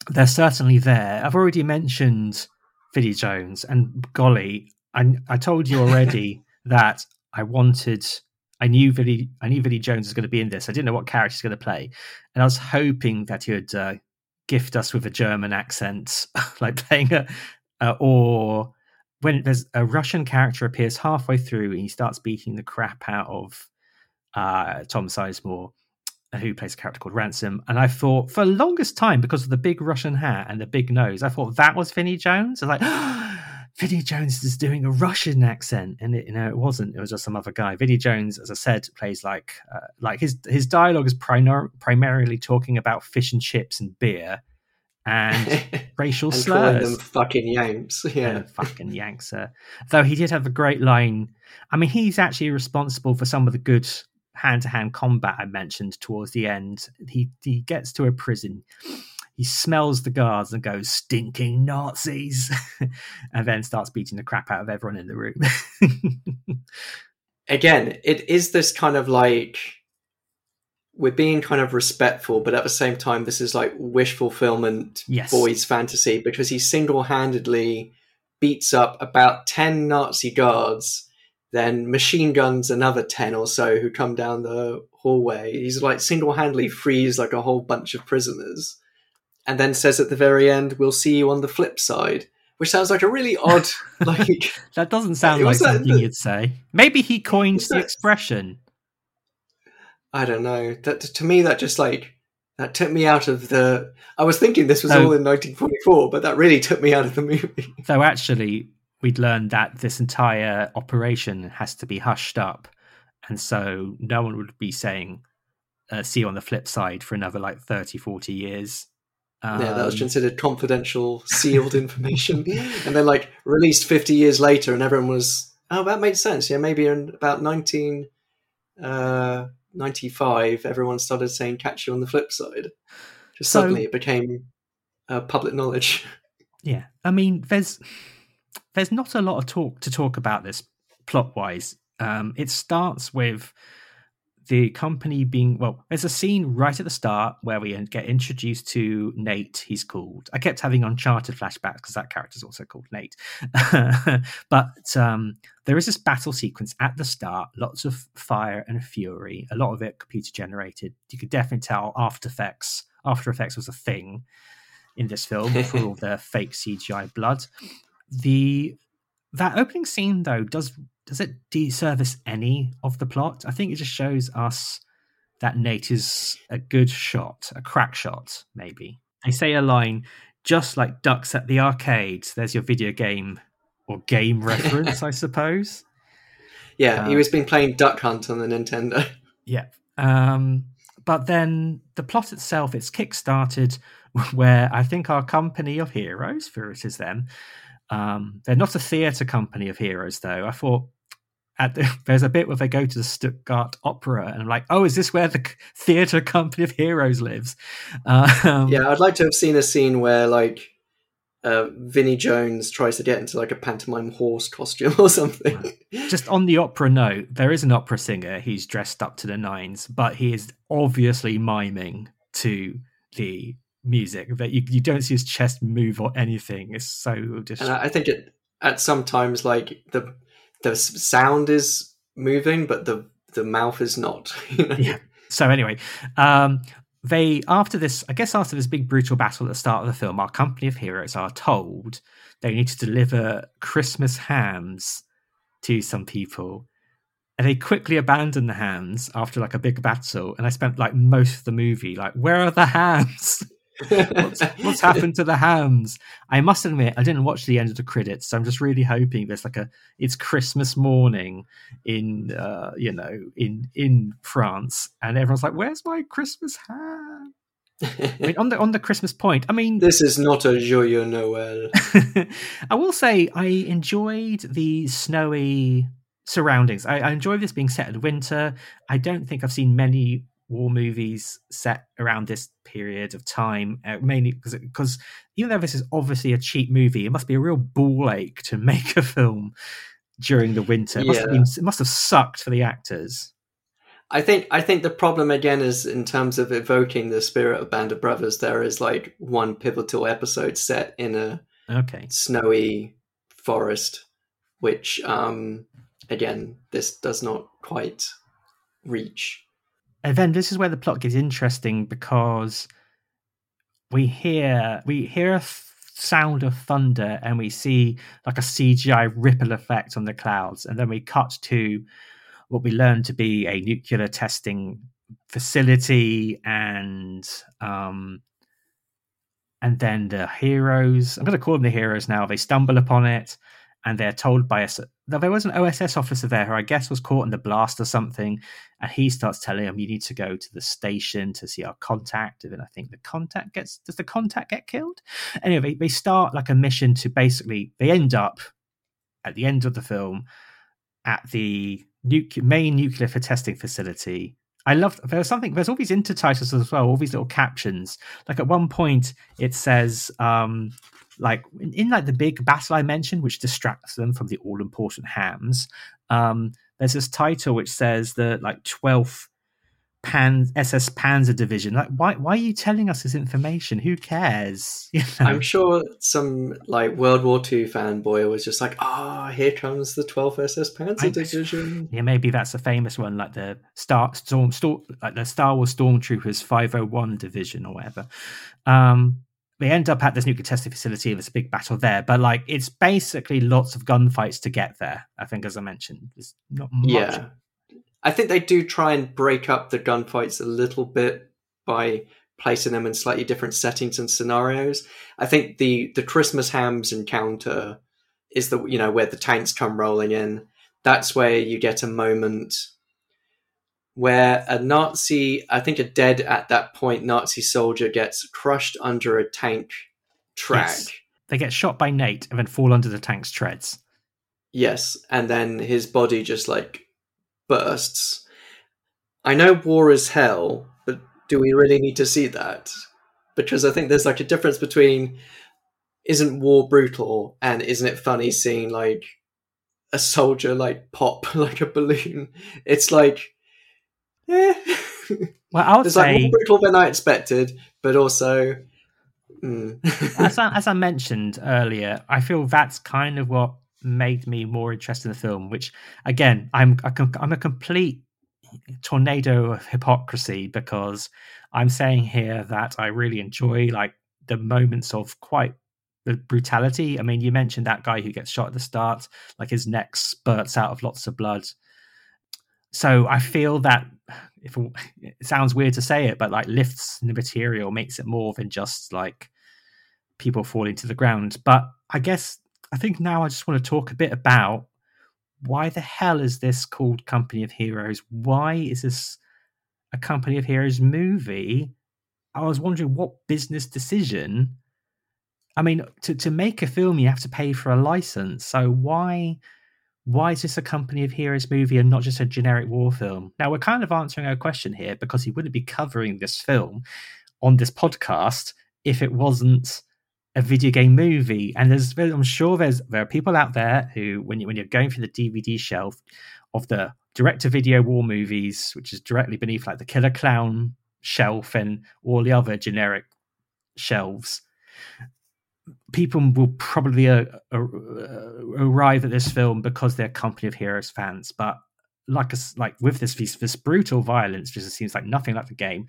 They're certainly there. I've already mentioned Vinnie Jones, and golly, I, I told you already that I wanted. I knew Vinnie, I knew Vinnie Jones was going to be in this. I didn't know what character he's going to play, and I was hoping that he would uh, gift us with a German accent, like playing a, uh, or when there's a Russian character appears halfway through and he starts beating the crap out of uh, Tom Sizemore, who plays a character called Ransom. And I thought for the longest time, because of the big Russian hat and the big nose, I thought that was Vinnie Jones. I was like, Vinnie Jones is doing a Russian accent, and it, you know it wasn't. It was just some other guy. Vinnie Jones, as I said, plays like uh, like his his dialogue is primar- primarily talking about fish and chips and beer and racial and calling slurs them fucking yanks yeah yeah, fucking Yanks. Though he did have a great line. I mean, he's actually responsible for some of the good hand-to-hand combat I mentioned towards the end. He he gets to a prison. He smells the guards and goes, "Stinking Nazis," and then starts beating the crap out of everyone in the room. again, it is this kind of like we're being kind of respectful, but at the same time, this is like wish fulfillment Yes. boys fantasy because he single handedly beats up about 10 Nazi guards, then machine guns another 10 or so who come down the hallway. He's like single handedly frees like a whole bunch of prisoners and then says at the very end, We'll see you on the flip side. Which sounds like a really odd, like that doesn't sound like was that- something you'd say. Maybe he coined the that- expression. I don't know. That to me, that just like that took me out of the. I was thinking this was Oh. all in 1944, but that really took me out of the movie. Though actually, we'd learned that this entire operation has to be hushed up, and so no one would be saying uh, "see you on the flip side" for another like 30, 40 years. yeah, that was Um, considered confidential, sealed information, and then like released fifty years later, and everyone was, oh, that made sense. Yeah, maybe in about nineteen uh, ninety-five, everyone started saying "catch you on the flip side." Just So- suddenly, it became uh, public knowledge. Yeah, I mean, there's there's not a lot of talk to talk about this plot wise. Um, it starts with the company being well. There's a scene right at the start where we get introduced to Nate. He's called. I kept having Uncharted flashbacks because that character's also called Nate. but um, there is this battle sequence at the start. Lots of fire and fury. A lot of it computer generated. You could definitely tell After Effects. After Effects was a thing in this film for all the fake CGI blood. The that opening scene though does does it deservice any of the plot? I think it just shows us that Nate is a good shot, a crack shot, maybe. They say a line just like ducks at the arcades. There's your video game or game reference, I suppose. Yeah, he Uh, was been playing Duck Hunt on the Nintendo. Yeah. Um, but then the plot itself, it's kickstarted where I think our company of heroes, for it is them, um, they're not a theatre company of heroes, though. I thought at the, there's a bit where they go to the Stuttgart Opera, and I'm like, oh, is this where the theatre company of heroes lives? Um, yeah, I'd like to have seen a scene where like uh, Vinnie Jones tries to get into like a pantomime horse costume or something. just on the opera note, there is an opera singer. He's dressed up to the nines, but he is obviously miming to the music. That you, you don't see his chest move or anything. It's so just and I think it at sometimes like the the sound is moving, but the the mouth is not. You know? yeah. So anyway, um, they after this, I guess after this big brutal battle at the start of the film, our company of heroes are told they need to deliver Christmas hams to some people. And they quickly abandon the hams after like a big battle. And I spent like most of the movie like, where are the hams? What's, what's happened to the hams? I must admit, I didn't watch the end of the credits, so I'm just really hoping there's like a it's Christmas morning in uh, you know in in France, and everyone's like, "Where's my Christmas ham?" I mean, on the on the Christmas point, I mean, this is not a joyeux Noel. I will say I enjoyed the snowy surroundings. I, I enjoy this being set in winter. I don't think I've seen many war movies set around this period of time, uh, mainly because because even though this is obviously a cheap movie, it must be a real ball ache to make a film during the winter. It must, have Yeah. been, it must have sucked for the actors. I think I think the problem again is in terms of evoking the spirit of Band of Brothers. There is like one pivotal episode set in a Okay. snowy forest, which um, again this does not quite reach. And then this is where the plot gets interesting because we hear we hear a sound of thunder and we see like a CGI ripple effect on the clouds, and then we cut to what we learn to be a nuclear testing facility, and um, and then the heroes. I'm going to call them the heroes now. They stumble upon it, and they're told by us. Now there was an OSS officer there who I guess was caught in the blast or something, and he starts telling them you need to go to the station to see our contact. And then I think the contact gets does the contact get killed? Anyway, they, they start like a mission to basically they end up at the end of the film at the main nuclear for testing facility. I love there was something there's all these intertitles as well, all these little captions. Like at one point it says um like in, in like the big battle I mentioned, which distracts them from the all important hams. Um, there's this title which says the like 12th Pan SS Panzer Division. Like, why why are you telling us this information? Who cares? You know? I'm sure some like World War II fanboy was just like, "Ah, here comes the 12th SS Panzer I- Division." yeah, maybe that's a famous one, like the Star Storm, Storm like the Star Wars Stormtroopers 501 Division or whatever. Um, they end up at this nuclear testing facility. And there's a big battle there, but like it's basically lots of gunfights to get there. I think, as I mentioned, there's not much. Yeah, I think they do try and break up the gunfights a little bit by placing them in slightly different settings and scenarios. I think the the Christmas hams encounter is the you know where the tanks come rolling in. That's where you get a moment where a Nazi, I think a dead at that point Nazi soldier gets crushed under a tank track. Yes. They get shot by Nate and then fall under the tank's treads. Yes, and then his body just like bursts. I know war is hell, but do we really need to see that? Because I think there's like a difference between isn't war brutal and isn't it funny seeing like a soldier like pop like a balloon? It's like, eh. Well, I would it's like say, more brutal than I expected, but also, mm. as, I, as I mentioned earlier, I feel that's kind of what made me more interested in the film. Which, again, I'm I'm a complete tornado of hypocrisy because I'm saying here that I really enjoy like the moments of quite the brutality. I mean, you mentioned that guy who gets shot at the start, like his neck spurts out of lots of blood. So I feel that if it sounds weird to say it, but like lifts the material makes it more than just like people falling to the ground. But I guess I think now I just want to talk a bit about why the hell is this called Company of Heroes? Why is this a Company of Heroes movie? I was wondering what business decision. I mean, to, to make a film, you have to pay for a license. So why why is this a Company of Heroes movie and not just a generic war film? Now we're kind of answering our question here because he wouldn't be covering this film on this podcast if it wasn't a video game movie. And there's, I'm sure there's there are people out there who, when you when you're going through the DVD shelf of the direct-to-video war movies, which is directly beneath like the Killer Clown shelf and all the other generic shelves, people will probably uh, uh, arrive at this film because they're Company of Heroes fans, but like a, like with this, this this brutal violence, just seems like nothing like the game,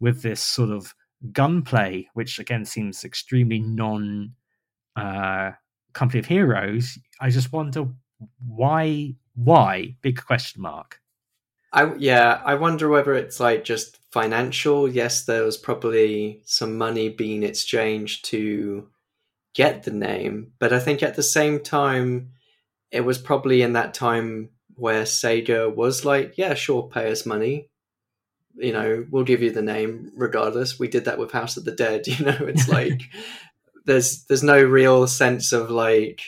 with this sort of gunplay, which again seems extremely non uh, Company of Heroes. I just wonder why why big question mark. I yeah, I wonder whether it's like just financial. Yes, there was probably some money being exchanged to get the name, but I think at the same time, it was probably in that time where Sega was like, yeah, sure, pay us money. You know, we'll give you the name regardless. We did that with House of the Dead. You know, it's like there's there's no real sense of like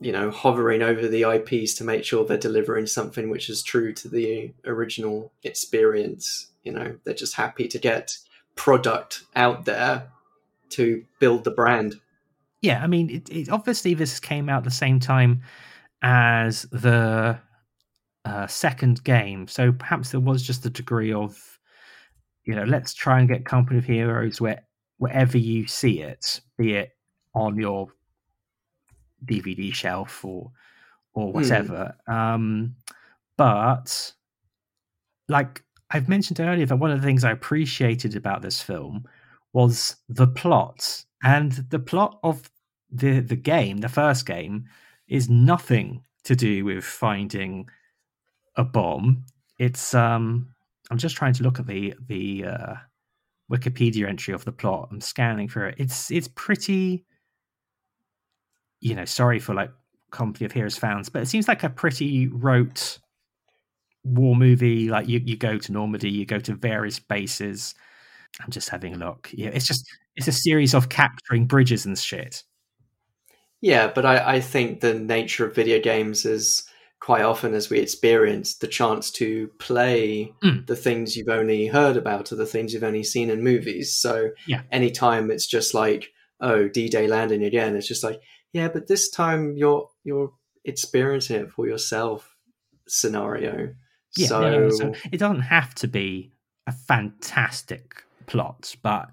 you know hovering over the IPs to make sure they're delivering something which is true to the original experience. You know, they're just happy to get product out there to build the brand. Yeah, I mean, it, it, obviously this came out the same time as the uh, second game, so perhaps there was just a degree of, you know, let's try and get Company of Heroes where wherever you see it, be it on your DVD shelf or or whatever. Mm. Um, but like I've mentioned earlier, that one of the things I appreciated about this film was the plot, and the plot of the the game, the first game, is nothing to do with finding a bomb. It's um, I'm just trying to look at the the uh, Wikipedia entry of the plot. I'm scanning through it. It's it's pretty you know, sorry for like Company of Heroes fans, but it seems like a pretty rote war movie. Like you, you go to Normandy, you go to various bases. I'm just having a look. Yeah, it's just it's a series of capturing bridges and shit. Yeah, but I, I think the nature of video games is quite often as we experience the chance to play Mm. the things you've only heard about or the things you've only seen in movies. So Yeah. anytime it's just like, oh, D Day landing again, it's just like, yeah, but this time you're you're experiencing it for yourself scenario. Yeah, so, no, no, so it doesn't have to be a fantastic plot, but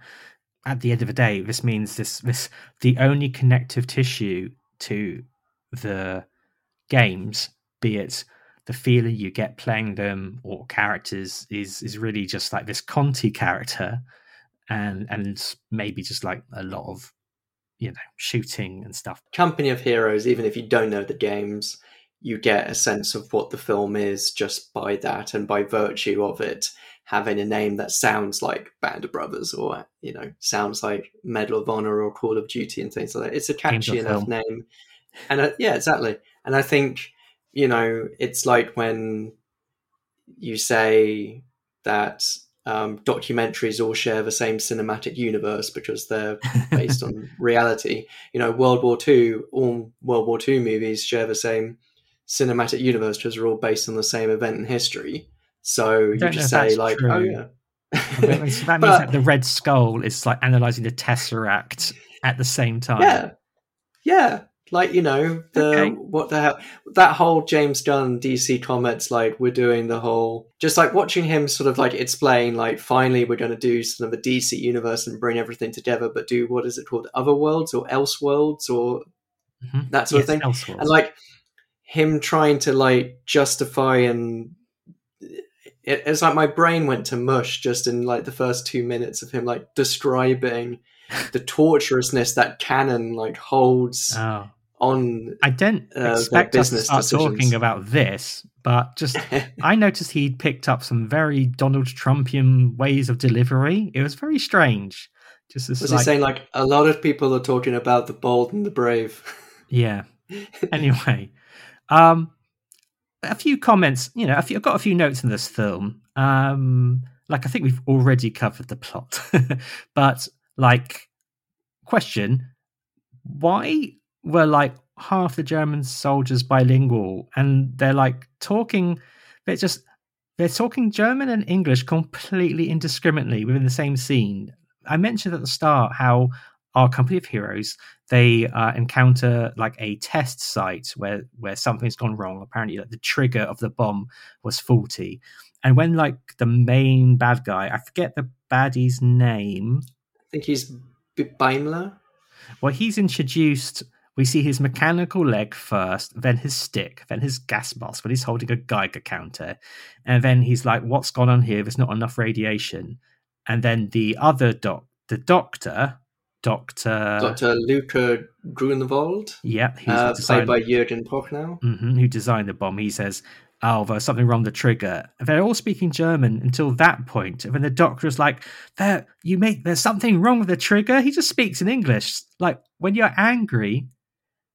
at the end of the day, this means this this the only connective tissue to the games, be it the feeling you get playing them or characters, is is really just like this Conti character, and and maybe just like a lot of you know shooting and stuff. Company of Heroes, even if you don't know the games, you get a sense of what the film is just by that and by virtue of it having a name that sounds like Band of Brothers or, you know, sounds like Medal of Honor or Call of Duty and things like that. It's a catchy enough film. name. And uh, yeah, exactly. And I think, you know, it's like when you say that um, documentaries all share the same cinematic universe because they're based on reality. You know, World War II, all World War II movies share the same cinematic universe because they're all based on the same event in history. So you just say like, true. oh yeah. that means, that means But- that the Red Skull is like analyzing the Tesseract at the same time. Yeah, yeah. Like you know the Okay. what the hell that whole James Gunn DC Comics like we're doing the whole just like watching him sort of like explain like finally we're going to do sort of a DC universe and bring everything together, but do what is it called Other Worlds or Else Worlds or Mhm. that sort of thing. Elseworlds. and like him trying to like justify and it, it's like my brain went to mush just in like the first two minutes of him like describing the torturousness that canon like holds oh. on I didn't uh, expect us to start decisions. talking about this, but just I noticed he'd picked up some very Donald Trumpian ways of delivery. It was very strange. Just as was like, he saying like a lot of people are talking about the bold and the brave yeah. Anyway, um, a few comments. You know, I've got a few notes in this film. Um, like I think we've already covered the plot, but like, question: Why were like half the German soldiers bilingual, and they're like talking? They're just they're talking German and English completely indiscriminately within the same scene. I mentioned at the start how our company of heroes they uh, encounter like a test site where where something's gone wrong. Apparently, like the trigger of the bomb was faulty, and when like the main bad guy, I forget the baddie's name. i think he's Beimler Well, he's introduced. We see his mechanical leg first, then his stick, then his gas mask when he's holding a Geiger counter, and then he's like, "What's gone on here? There's not enough radiation." And then the other doc, the doctor, Doctor, dr luca grunewald yeah, who's uh, designed- played by jürgen prochnow hmm who designed the bomb, he says, Oh, there's something wrong with the trigger. They're all speaking German until that point. And then the doctor is like, There you make there's something wrong with the trigger. He just speaks in English. Like when you're angry,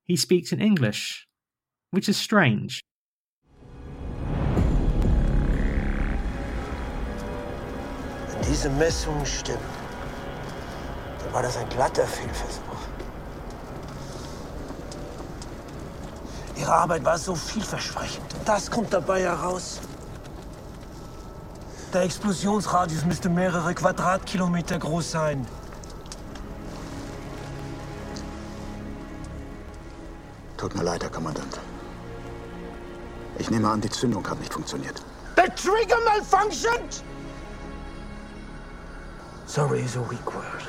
he speaks in English. Which is strange. Diese Messungen stimmen, dann war das ein glatter Fehlversuch. Ihre Arbeit war so vielversprechend. Das kommt dabei heraus. Der Explosionsradius müsste mehrere Quadratkilometer groß sein. Tut mir leid, Herr Kommandant. Ich nehme an, die Zündung hat nicht funktioniert. The trigger malfunctioned! Sorry is a weak word.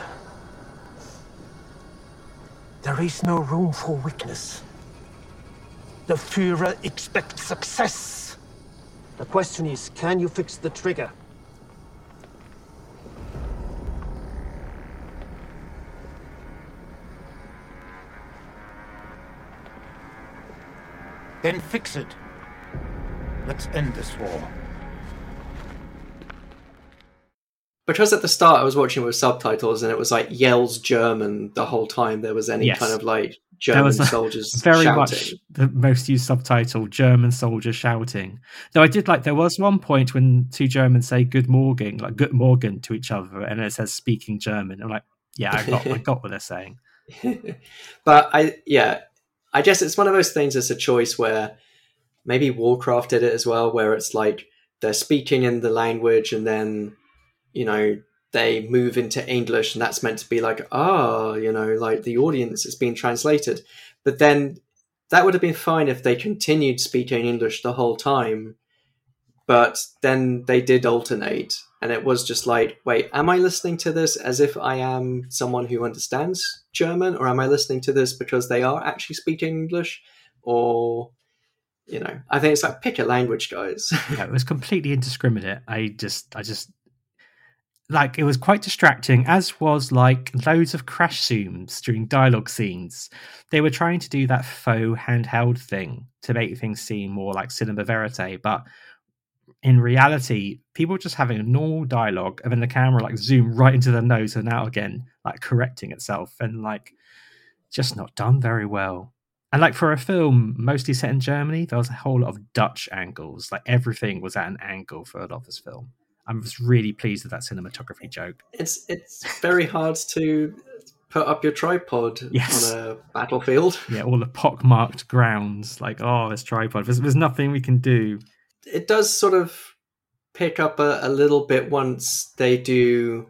There is no room for weakness. The Führer expects success. The question is, can you fix the trigger? Then fix it. Let's end this war. Because at the start I was watching with subtitles and it was like yells German the whole time there was any Yes. kind of like German was soldiers Very shouting. much the most used subtitle, German soldier shouting. Though I did like there was one point when two Germans say good morgen, like good morgen to each other, and it says speaking German. I'm like, yeah, I got I got what they're saying. but I yeah, I guess it's one of those things. It's a choice where maybe Warcraft did it as well, where it's like they're speaking in the language and then you know they move into English, and that's meant to be like ah, you know, like the audience is being translated. But then that would have been fine if they continued speaking English the whole time. But then they did alternate, and it was just like, wait, am I listening to this as if I am someone who understands German, or am I listening to this because they are actually speaking English? Or, you know, I think it's like pick a language, guys. yeah, it was completely indiscriminate. I just, I just, like, it was quite distracting, as was like loads of crash zooms during dialogue scenes. They were trying to do that faux handheld thing to make things seem more like cinema verite, but in reality, people just having a normal dialogue, and then the camera like zoom right into their nose and out again, like correcting itself, and like just not done very well. And like for a film mostly set in Germany, there was a whole lot of Dutch angles. Like everything was at an angle for a lot of this film. I was really pleased with that cinematography joke. It's it's very hard to put up your tripod Yes. on a battlefield. Yeah, all the pockmarked grounds. Like, oh, this tripod. There's, there's nothing we can do. It does sort of pick up a, a little bit once they do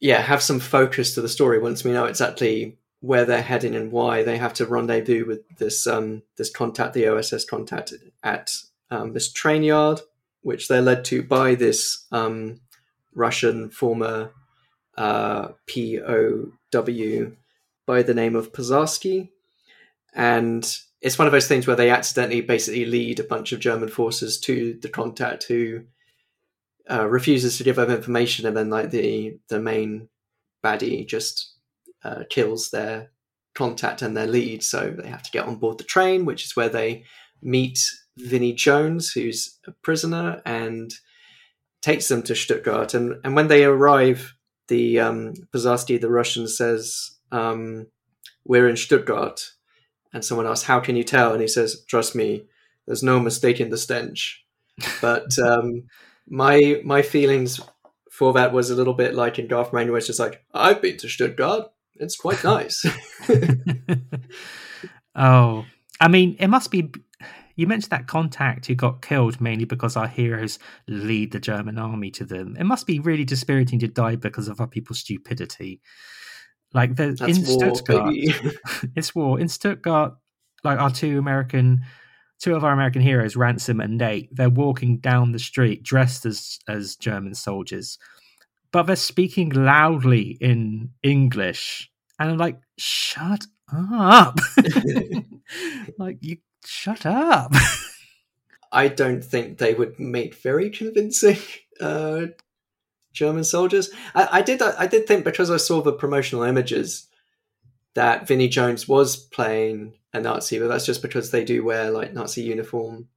yeah, have some focus to the story once we know exactly where they're heading and why they have to rendezvous with this um this contact, the OSS contact at um, this train yard, which they're led to by this um, Russian former uh, POW by the name of Pozarsky. And it's one of those things where they accidentally basically lead a bunch of German forces to the contact who uh, refuses to give them information, and then like the the main baddie just uh, kills their contact and their lead, so they have to get on board the train, which is where they meet Vinnie Jones, who's a prisoner, and takes them to Stuttgart. And and when they arrive, the um, the Russian, says, um, "We're in Stuttgart." And someone asks, "How can you tell?" And he says, "Trust me, there's no mistaking the stench." But um, my my feelings for that was a little bit like in Garth Marenghi, where it's just like, "I've been to Stuttgart. It's quite nice." oh, I mean, it must be. You mentioned that contact who got killed mainly because our heroes lead the German army to them. It must be really dispiriting to die because of other people's stupidity. Like the, in war, Stuttgart, it's war. In Stuttgart, like our two American, two of our American heroes, Ransom and Nate, they're walking down the street dressed as as German soldiers, but they're speaking loudly in English, and I'm like, shut up, like you shut up. I don't think they would make very convincing uh, German soldiers. I, I did. I did think because I saw the promotional images that Vinnie Jones was playing a Nazi, but that's just because they do wear like Nazi uniform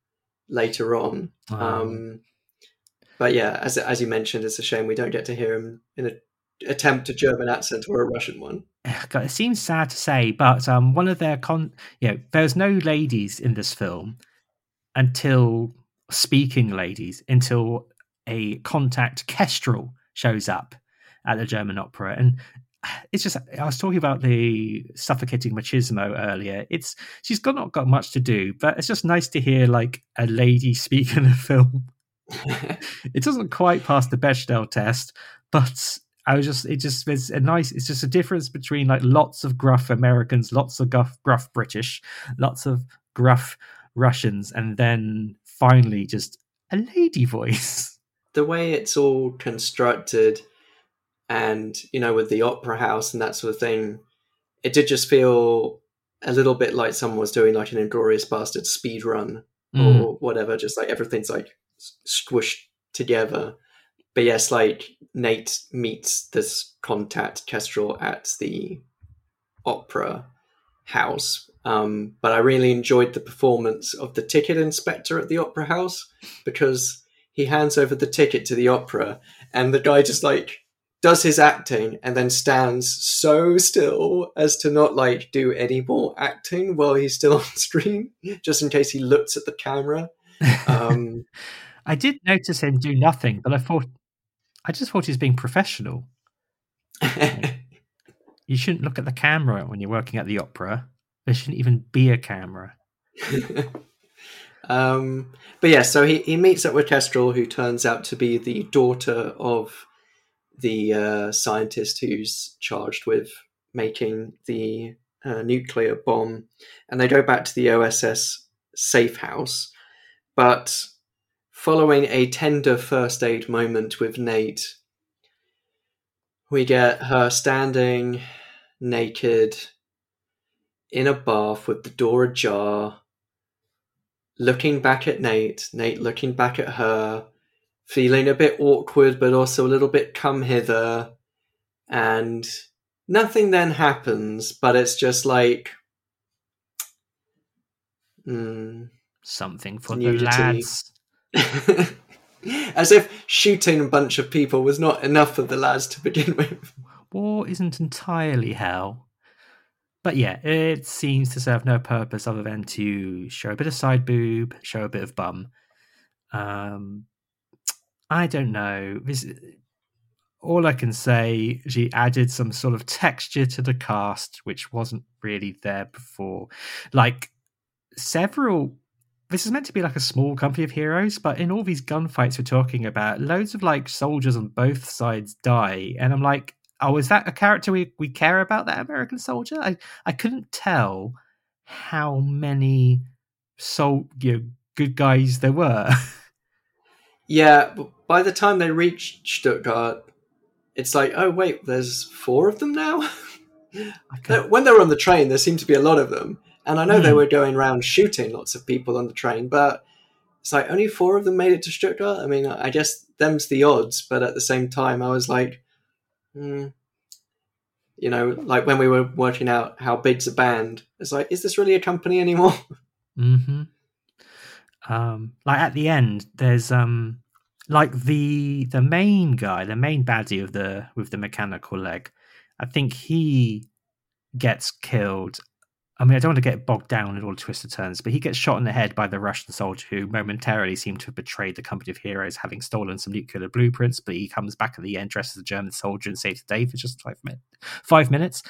later on. Wow. Um, but yeah, as as you mentioned, it's a shame we don't get to hear him in a attempt a German accent or a Russian one. God, it seems sad to say, but um, one of their con, you know, there's no ladies in this film until speaking ladies until a contact kestrel shows up at the German opera, and it's just I was talking about the suffocating machismo earlier. It's she's got not got much to do, but it's just nice to hear like a lady speak in a film. it doesn't quite pass the Bechdel test, but I was just it just there's a nice it's just a difference between like lots of gruff Americans, lots of gruff, gruff British, lots of gruff Russians, and then finally just a lady voice. the way it's all constructed and you know with the opera house and that sort of thing it did just feel a little bit like someone was doing like an Inglourious Basterds speed run Mm. or whatever just like everything's like squished together but yes like nate meets this contact kestrel at the opera house. Um, but i really enjoyed the performance of the ticket inspector at the opera house because he hands over the ticket to the opera and the guy just like does his acting and then stands so still as to not like do any more acting while he's still on screen just in case he looks at the camera. Um I did notice him do nothing, but I thought I just thought he was being professional. You shouldn't look at the camera when you're working at the opera. There shouldn't even be a camera. um but yeah so he, he meets up with kestrel who turns out to be the daughter of the uh, scientist who's charged with making the uh, nuclear bomb and they go back to the oss safe house but following a tender first aid moment with nate we get her standing naked in a bath with the door ajar looking back at Nate, Nate looking back at her, feeling a bit awkward, but also a little bit come hither. And nothing then happens, but it's just like. Mm, Something for Nudity. the lads. as if shooting a bunch of people was not enough for the lads to begin with. War isn't entirely hell. but yeah, it seems to serve no purpose other than to show a bit of side boob, show a bit of bum. Um, I don't know. This, all I can say, she added some sort of texture to the cast, which wasn't really there before. Like several. This is meant to be like a small company of heroes, but in all these gunfights we're talking about, loads of like soldiers on both sides die, and I'm like, oh, is that a character we, we care about? That American soldier? I I couldn't tell how many soul you know, good guys there were. Yeah, by the time they reached Stuttgart, it's like, oh wait, there's four of them now. when they were on the train, there seemed to be a lot of them, and I know mm. they hmm. were going around shooting lots of people on the train, but it's like only four of them made it to Stuttgart. I mean, I guess them's the odds, but at the same time, I was like, hmm, you know, like when we were working out how big's a band, it's like, is this really a company anymore? Mm-hmm. Um, like at the end, there's um, like the the main guy, the main baddie of the with the mechanical leg. I think he gets killed. I mean, I don't want to get bogged down in all the twists and turns, but he gets shot in the head by the Russian soldier who momentarily seemed to have betrayed the company of heroes, having stolen some nuclear blueprints. But he comes back at the end dressed as a German soldier and saves the day for just five minutes. Five minutes,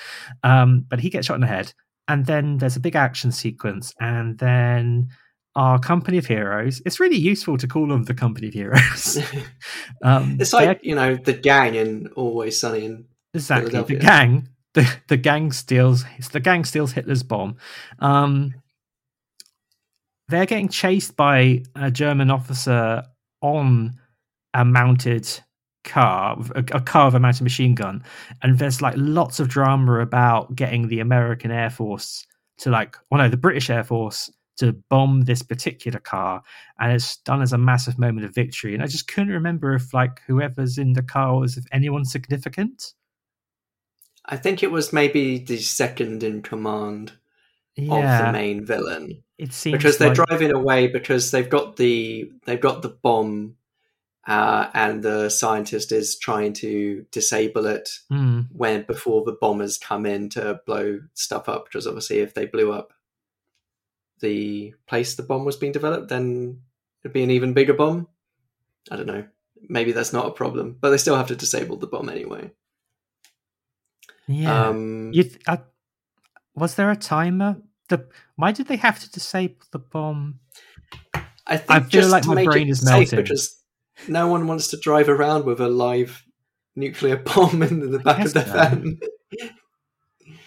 um, but he gets shot in the head, and then there's a big action sequence, and then our company of heroes. It's really useful to call them the company of heroes. um, it's like you know the gang in Always Sunny in exactly the gang. The, the gang steals the gang steals Hitler's bomb. Um, they're getting chased by a German officer on a mounted car, a, a car with a mounted machine gun, and there's like lots of drama about getting the American Air Force to like, well, no, the British Air Force to bomb this particular car. And it's done as a massive moment of victory. And i just couldn't remember if like whoever's in the car was if anyone significant i think it was maybe the second in command yeah. of the main villain it seems because they're like... driving away because they've got the they've got the bomb uh, and the scientist is trying to disable it mm. when before the bombers come in to blow stuff up because obviously if they blew up the place the bomb was being developed, then it'd be an even bigger bomb. I don't know. Maybe that's not a problem, but they still have to disable the bomb anyway. Yeah. Um, you th- uh, was there a timer? The why did they have to disable the bomb? I think I feel like my brain is melting because no one wants to drive around with a live nuclear bomb in the back of their so. van.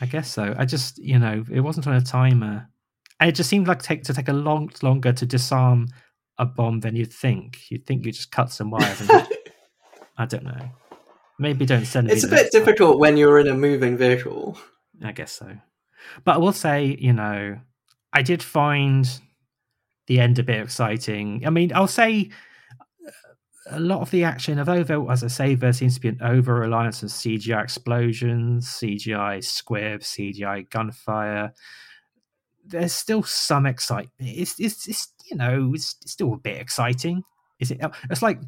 I guess so. I just, you know, it wasn't on a timer it just seemed like take to take a long longer to disarm a bomb than you'd think. You'd think you just cut some wires. And I don't know. Maybe don't send. It. It's a bit difficult when you're in a moving vehicle. I guess so, but I will say, you know, I did find the end a bit exciting. I mean, I'll say uh, a lot of the action, although there, as I say, there seems to be an over reliance on CGI explosions, CGI squibs, CGI gunfire there's still some excitement. It's, it's, it's you know, it's, it's still a bit exciting. Is it? It's like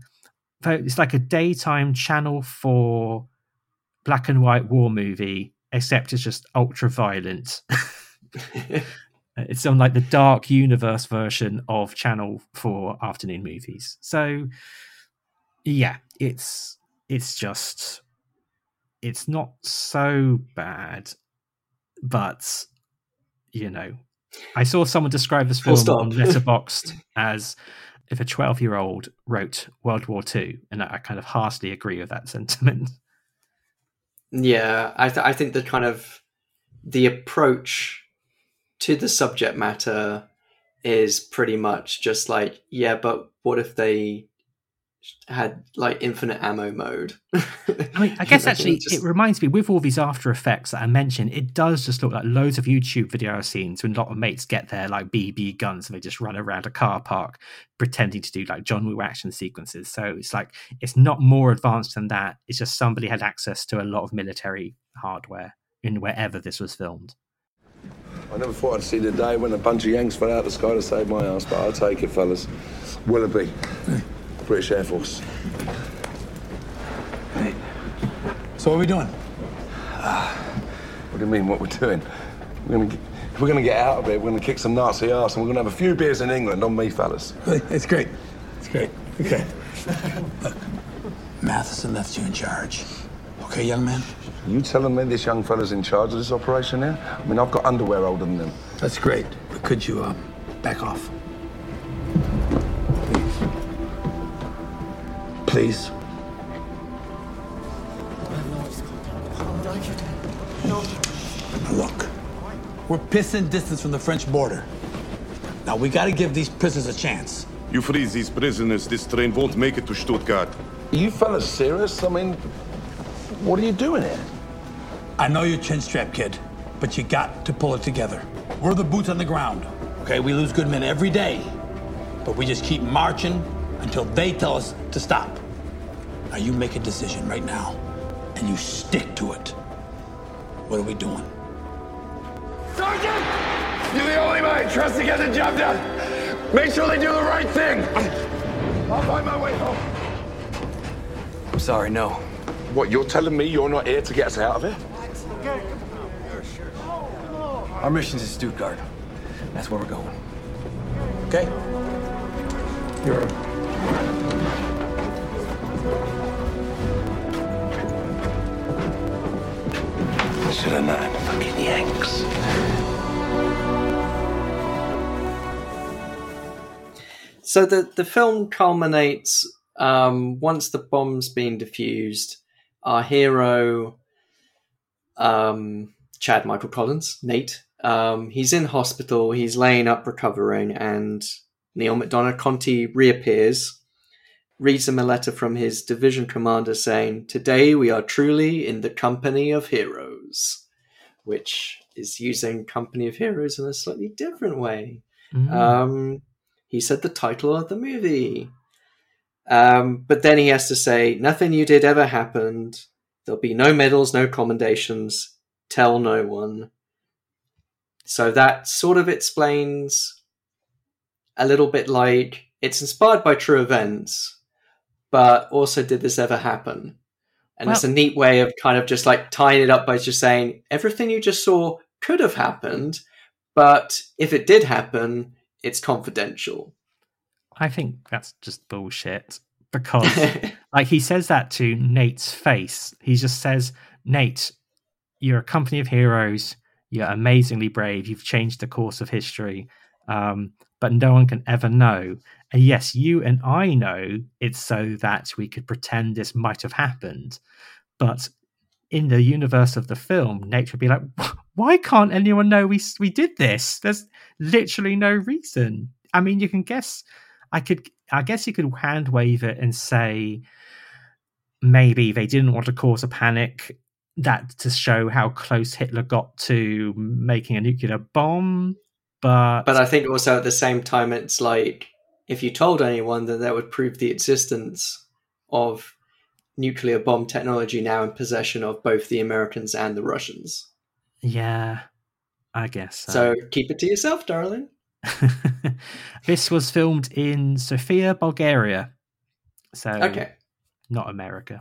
it's like a daytime channel for black and white war movie, except it's just ultra violent. it's on like the dark universe version of Channel Four afternoon movies. So, yeah, it's it's just it's not so bad, but you know, I saw someone describe this film on Letterboxd as if a 12 year old wrote World War II, and I kind of harshly agree with that sentiment. Yeah, I, th- I think the kind of the approach to the subject matter is pretty much just like, yeah, but what if they had like infinite ammo mode. I mean, I guess actually just... it reminds me with all these After Effects that I mentioned, it does just look like loads of YouTube video scenes when a lot of mates get their like BB guns and they just run around a car park pretending to do like John Woo action sequences. So it's like it's not more advanced than that. It's just somebody had access to a lot of military hardware in wherever this was filmed. I never thought I'd see the day when a bunch of Yanks fell out of the sky to save my ass, but I'll take it, fellas. Willoughby. British Air Force. Hey. So what are we doing? Uh, what do you mean, what we're doing? We're gonna get, if we're gonna get out of it, we're gonna kick some Nazi ass, and we're gonna have a few beers in England on me, fellas. It's great. It's great. Okay. Look, Matheson left you in charge. Okay, young man? You telling me this young fella's in charge of this operation here? I mean, I've got underwear older than them. That's great. But could you, uh, back off? Please. Look, we're pissing distance from the French border. Now we gotta give these prisoners a chance. You freeze these prisoners, this train won't make it to Stuttgart. Are you fellas serious? I mean, what are you doing here? I know you're chin strap, kid, but you got to pull it together. We're the boots on the ground. Okay, we lose good men every day, but we just keep marching until they tell us to stop. Now you make a decision right now, and you stick to it. What are we doing? Sergeant! You're the only man I trust to get the job done. Make sure they do the right thing. I'll find my way home. I'm sorry, no. What, you're telling me you're not here to get us out of here? Our mission's in Stuttgart. That's where we're going. Okay? You're Known, fucking Yanks. So the the film culminates um, once the bomb's been defused. Our hero, um, Chad Michael Collins, Nate, um, he's in hospital. He's laying up recovering, and Neal McDonough Conti reappears, reads him a letter from his division commander saying, "Today we are truly in the company of heroes," which is using "company of heroes" in a slightly different way. Mm. Um, he said the title of the movie. Um, but then he has to say, nothing you did ever happened. There'll be no medals, no commendations. Tell no one. So that sort of explains a little bit like it's inspired by true events, but also did this ever happen? And it's a neat way of kind of just like tying it up by just saying everything you just saw could have happened, but if it did happen, it's confidential. I think that's just bullshit because, like, he says that to Nate's face. He just says, Nate, you're a company of heroes. You're amazingly brave. You've changed the course of history. Um, but no one can ever know. And yes, you and I know it's so that we could pretend this might have happened. But in the universe of the film, nature would be like, why can't anyone know we we did this? There's literally no reason. I mean, you can guess. I could, I guess, you could hand wave it and say maybe they didn't want to cause a panic. That to show how close Hitler got to making a nuclear bomb, but But I think also at the same time, it's like if you told anyone, then that would prove the existence of nuclear bomb technology now in possession of both the Americans and the Russians. yeah, I guess So keep it to yourself, darling. this was filmed in Sofia, Bulgaria. So Okay. not America.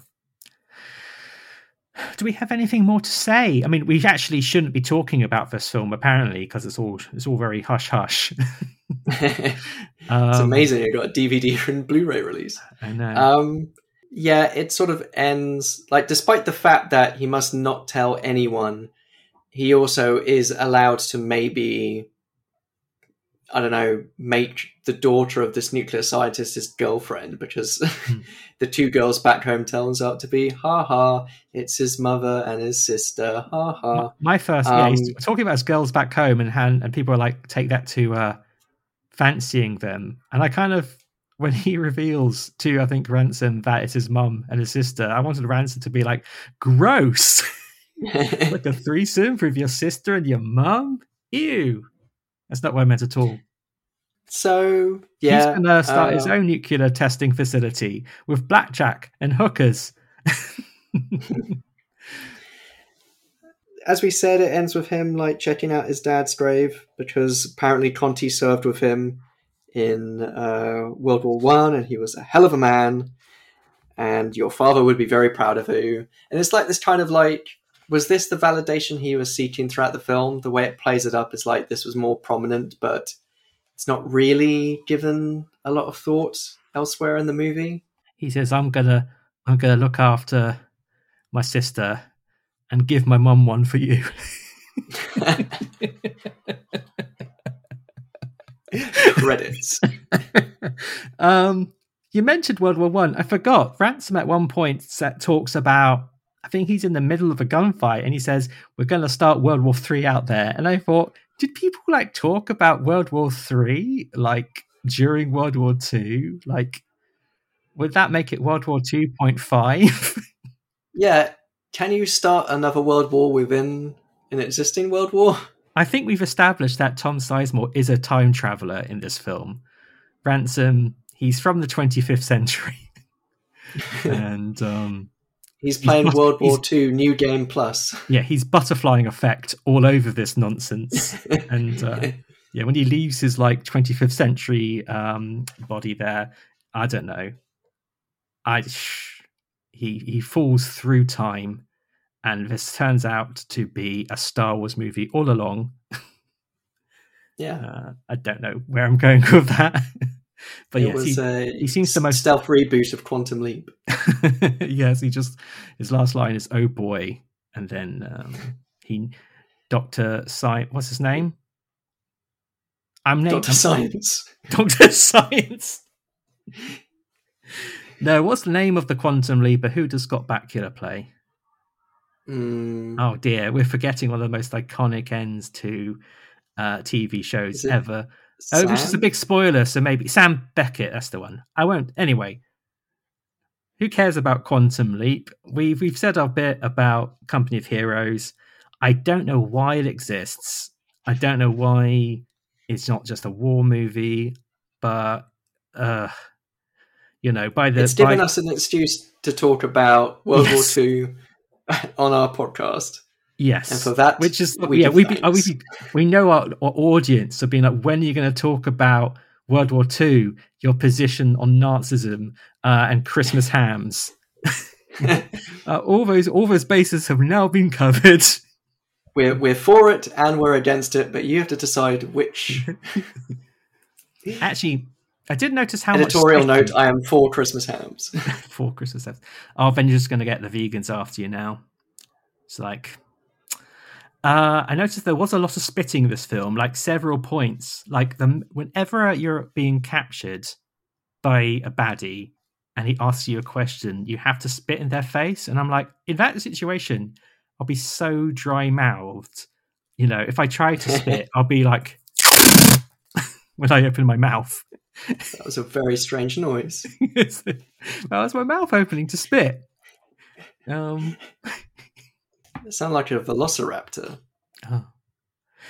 Do we have anything more to say? I mean, we actually shouldn't be talking about this film apparently because it's all it's all very hush hush. it's Um, amazing you got a DVD and Blu-ray release. I know. Um, yeah, it sort of ends like despite the fact that he must not tell anyone, he also is allowed to maybe I don't know, make the daughter of this nuclear scientist his girlfriend because the two girls back home turns out to be ha ha, it's his mother and his sister, ha ha. My first, yeah, Um, talking about his girls back home, and and people are like take that to uh, fancying them, and I kind of when he reveals to I think Ransom that it's his mum and his sister, I wanted Ransom to be like gross, like a threesome with your sister and your mum. Ew, that's not what I meant at all. So yeah, he's gonna start his uh, own nuclear testing facility with blackjack and hookers. as we said, it ends with him like checking out his dad's grave because apparently Conti served with him in uh, World War One, and he was a hell of a man. And your father would be very proud of you. And it's like this kind of like was this the validation he was seeking throughout the film? The way it plays it up is like this was more prominent, but it's not really given a lot of thought elsewhere in the movie. He says, "I'm gonna, I'm gonna look after my sister and give my mum one for you." Credits. um, you mentioned World War One. I. I forgot. Ransom at one point set, talks about. I think he's in the middle of a gunfight, and he says, "We're going to start World War Three out there." And I thought, did people like talk about World War Three like during World War Two? Like, would that make it World War Two point five? yeah. Can you start another world war within an existing world war? I think we've established that Tom Sizemore is a time traveler in this film. Ransom, he's from the 25th century. and um, he's playing he's, World War II New Game Plus. Yeah, he's butterflying effect all over this nonsense. and uh, yeah, when he leaves his like 25th century um, body there, I don't know. I he he falls through time and this turns out to be a Star Wars movie all along. Yeah, uh, I don't know where I'm going with that, but it yes, was he, he seems the most stealth reboot of Quantum Leap. yes, he just his last line is "Oh boy," and then um, he Doctor Science. What's his name? I'm Doctor Science. Doctor Science. no, what's the name of the Quantum Leaper? Who does Scott Bakula play? Mm. Oh dear, we're forgetting one of the most iconic ends to uh, TV shows ever. Sam? Oh, which is a big spoiler, so maybe Sam Beckett. That's the one. I won't. Anyway, who cares about Quantum Leap? We've we've said our bit about Company of Heroes. I don't know why it exists. I don't know why it's not just a war movie, but uh, you know, by the it's given by... us an excuse to talk about World yes. War Two on our podcast. Yes, and for that, which is we yeah, we we we know our, our audience have been like, when are you going to talk about World War Two, your position on Nazism, uh, and Christmas hams? uh, all those all those bases have now been covered. We're we're for it and we're against it, but you have to decide which. Actually, I did notice how editorial much note. I am for Christmas hams. for Christmas hams. Oh, then you're just going to get the vegans after you now. It's like, uh, I noticed there was a lot of spitting in this film, like several points. Like the whenever you're being captured by a baddie and he asks you a question, you have to spit in their face. And I'm like, in that situation, I'll be so dry mouthed. You know, if I try to spit, I'll be like when I open my mouth. That was a very strange noise. that was my mouth opening to spit. Um, it sounded like a velociraptor. Oh.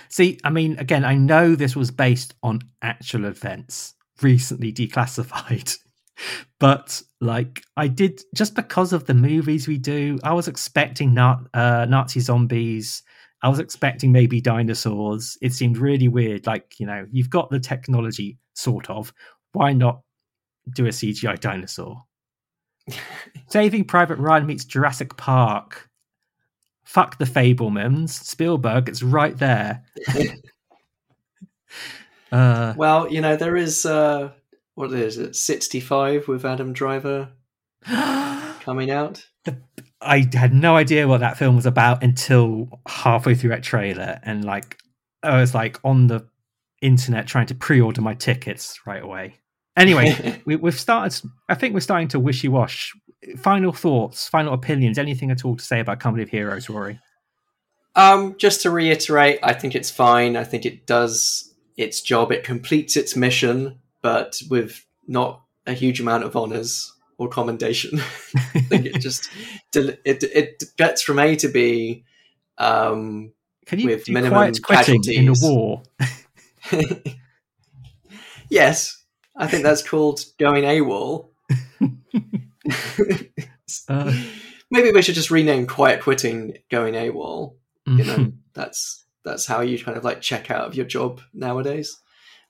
See, I mean, again, I know this was based on actual events recently declassified, but like I did just because of the movies we do, I was expecting not uh, Nazi zombies. I was expecting maybe dinosaurs. It seemed really weird. Like, you know, you've got the technology, sort of. Why not do a CGI dinosaur? Saving Private Ryan meets Jurassic Park. Fuck the Fabelmans. Spielberg, it's right there. uh, well, you know, there is, uh, what is it, 65 with Adam Driver coming out? The, I had no idea what that film was about until halfway through that trailer, and like I was like on the internet trying to pre-order my tickets right away. Anyway, we, have started. I think we're starting to wishy-wash. Final thoughts, final opinions, anything at all to say about Company of Heroes, Rory? Um, just to reiterate, I think it's fine. I think it does its job. It completes its mission, but with not a huge amount of honors or commendation. I think it just it it gets from A to B. Um, Can you with do minimum casualties. in a war? yes, I think that's called going AWOL. uh, Maybe we should just rename quiet quitting going AWOL. You know, mhm. that's that's how you kind of like check out of your job nowadays.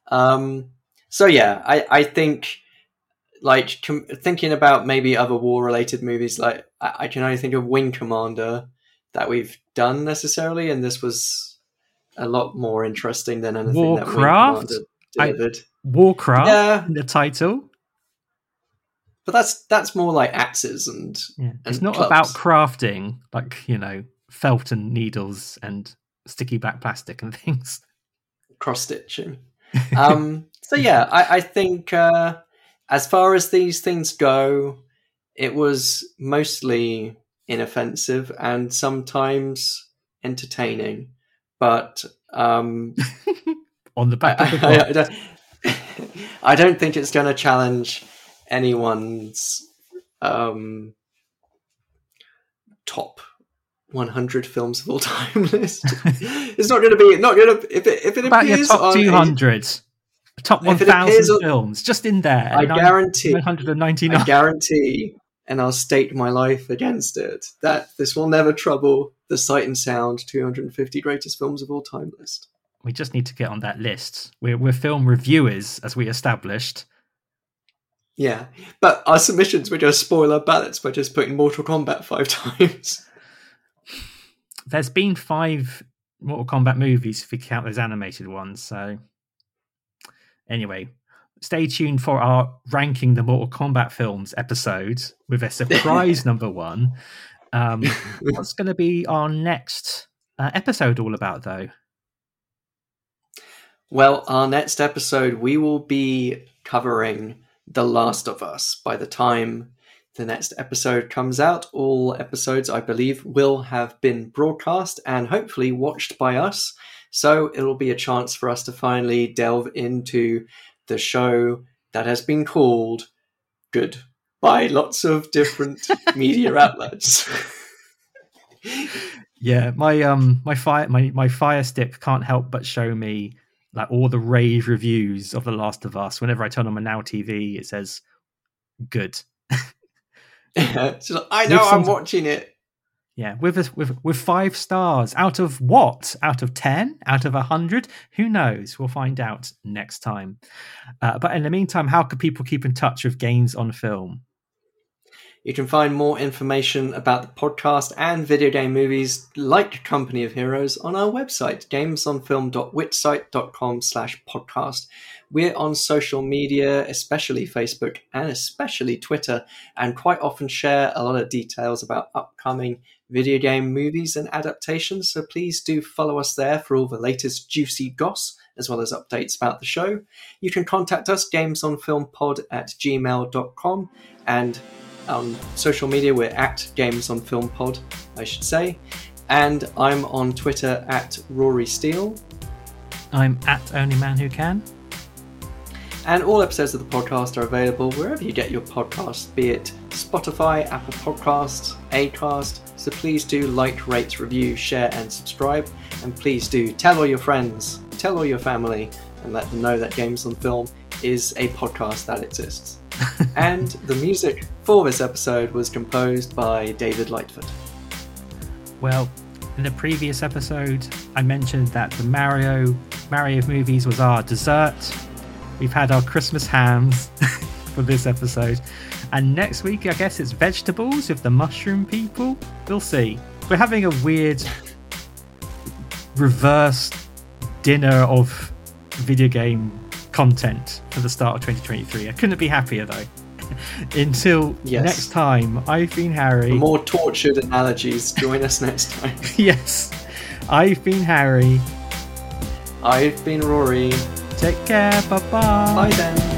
Um, so yeah, I I think like com- thinking about maybe other war related movies, like I-, I can only think of Wing Commander that we've done necessarily, and this was a lot more interesting than anything Warcraft? that I-. Warcraft Yeah. the title. But that's that's more like axes and Yeah. It's not clubs. about crafting, like, you know, felt and needles and sticky back plastic and things. cross stitching. Um, so yeah, I, I think uh, as far as these things go, it was mostly inoffensive and sometimes entertaining, but um, On the back I, I. I don't, I don't think it's going to challenge anyone's um, top 100 films of all time list. it's not going to be not going to if it if it about your appears top on a- 200, top 1,000 films, just in there. I guarantee- 999. I guarantee, and I'll stake my life against it, that this will never trouble the Sight and Sound 250 greatest films of all time list. we just need to get on that list. We're, we're film reviewers, as we established. Yeah, but our submissions were just spoiler ballots by just putting Mortal Kombat five times. There's been five Mortal Kombat movies if you count those animated ones. So, anyway, stay tuned for our ranking the Mortal Kombat films episode with a surprise number one. Um, what's going to be our next uh, episode all about, though? Well, our next episode, we will be covering The Last of Us. By the time the next episode comes out, all episodes, I believe, will have been broadcast and hopefully watched by us. So it'll be a chance for us to finally delve into the show that has been called Good by lots of different media outlets. Yeah, my um my fire my my fire stick can't help but show me like all the rave reviews of The Last of Us. Whenever I turn on my Now TV, it says good. Like, I know With I'm some- watching it. Yeah, with a, with with five stars out of what? Out of ten? Out of a hundred? Who knows? We'll find out next time. Uh, but in the meantime, how can people keep in touch with Games on Film? You can find more information about the podcast and video game movies like Company of Heroes on our website, gamesonfilm.wixsite.com slash podcast. We're on social media, especially Facebook and especially Twitter, and quite often share a lot of details about upcoming video game movies and adaptations. So please do follow us there for all the latest juicy goss, as well as updates about the show. You can contact us, gamesonfilmpod at gmail.com, and on social media, we're at Games on Film Pod, I should say. And I'm on Twitter at Rory Steele. I'm at Only Man Who Can. And all episodes of the podcast are available wherever you get your podcasts, be it Spotify, Apple Podcasts, Acast. So please do like, rate, review, share, and subscribe. And please do tell all your friends, tell all your family, and let them know that Games on Film is a podcast that exists. and the music for this episode was composed by David Lightfoot. Well, in the previous episode, I mentioned that the Mario Mario movies was our dessert. We've had our Christmas hams for this episode, and next week I guess it's vegetables with the mushroom people. We'll see. We're having a weird reverse dinner of video game content for the start of 2023. I couldn't be happier though. Until Yes. next time, I've been Harry. For more tortured analogies, join us next time. yes. I've been Harry. I've been Rory. Take care. Bye bye. Bye then.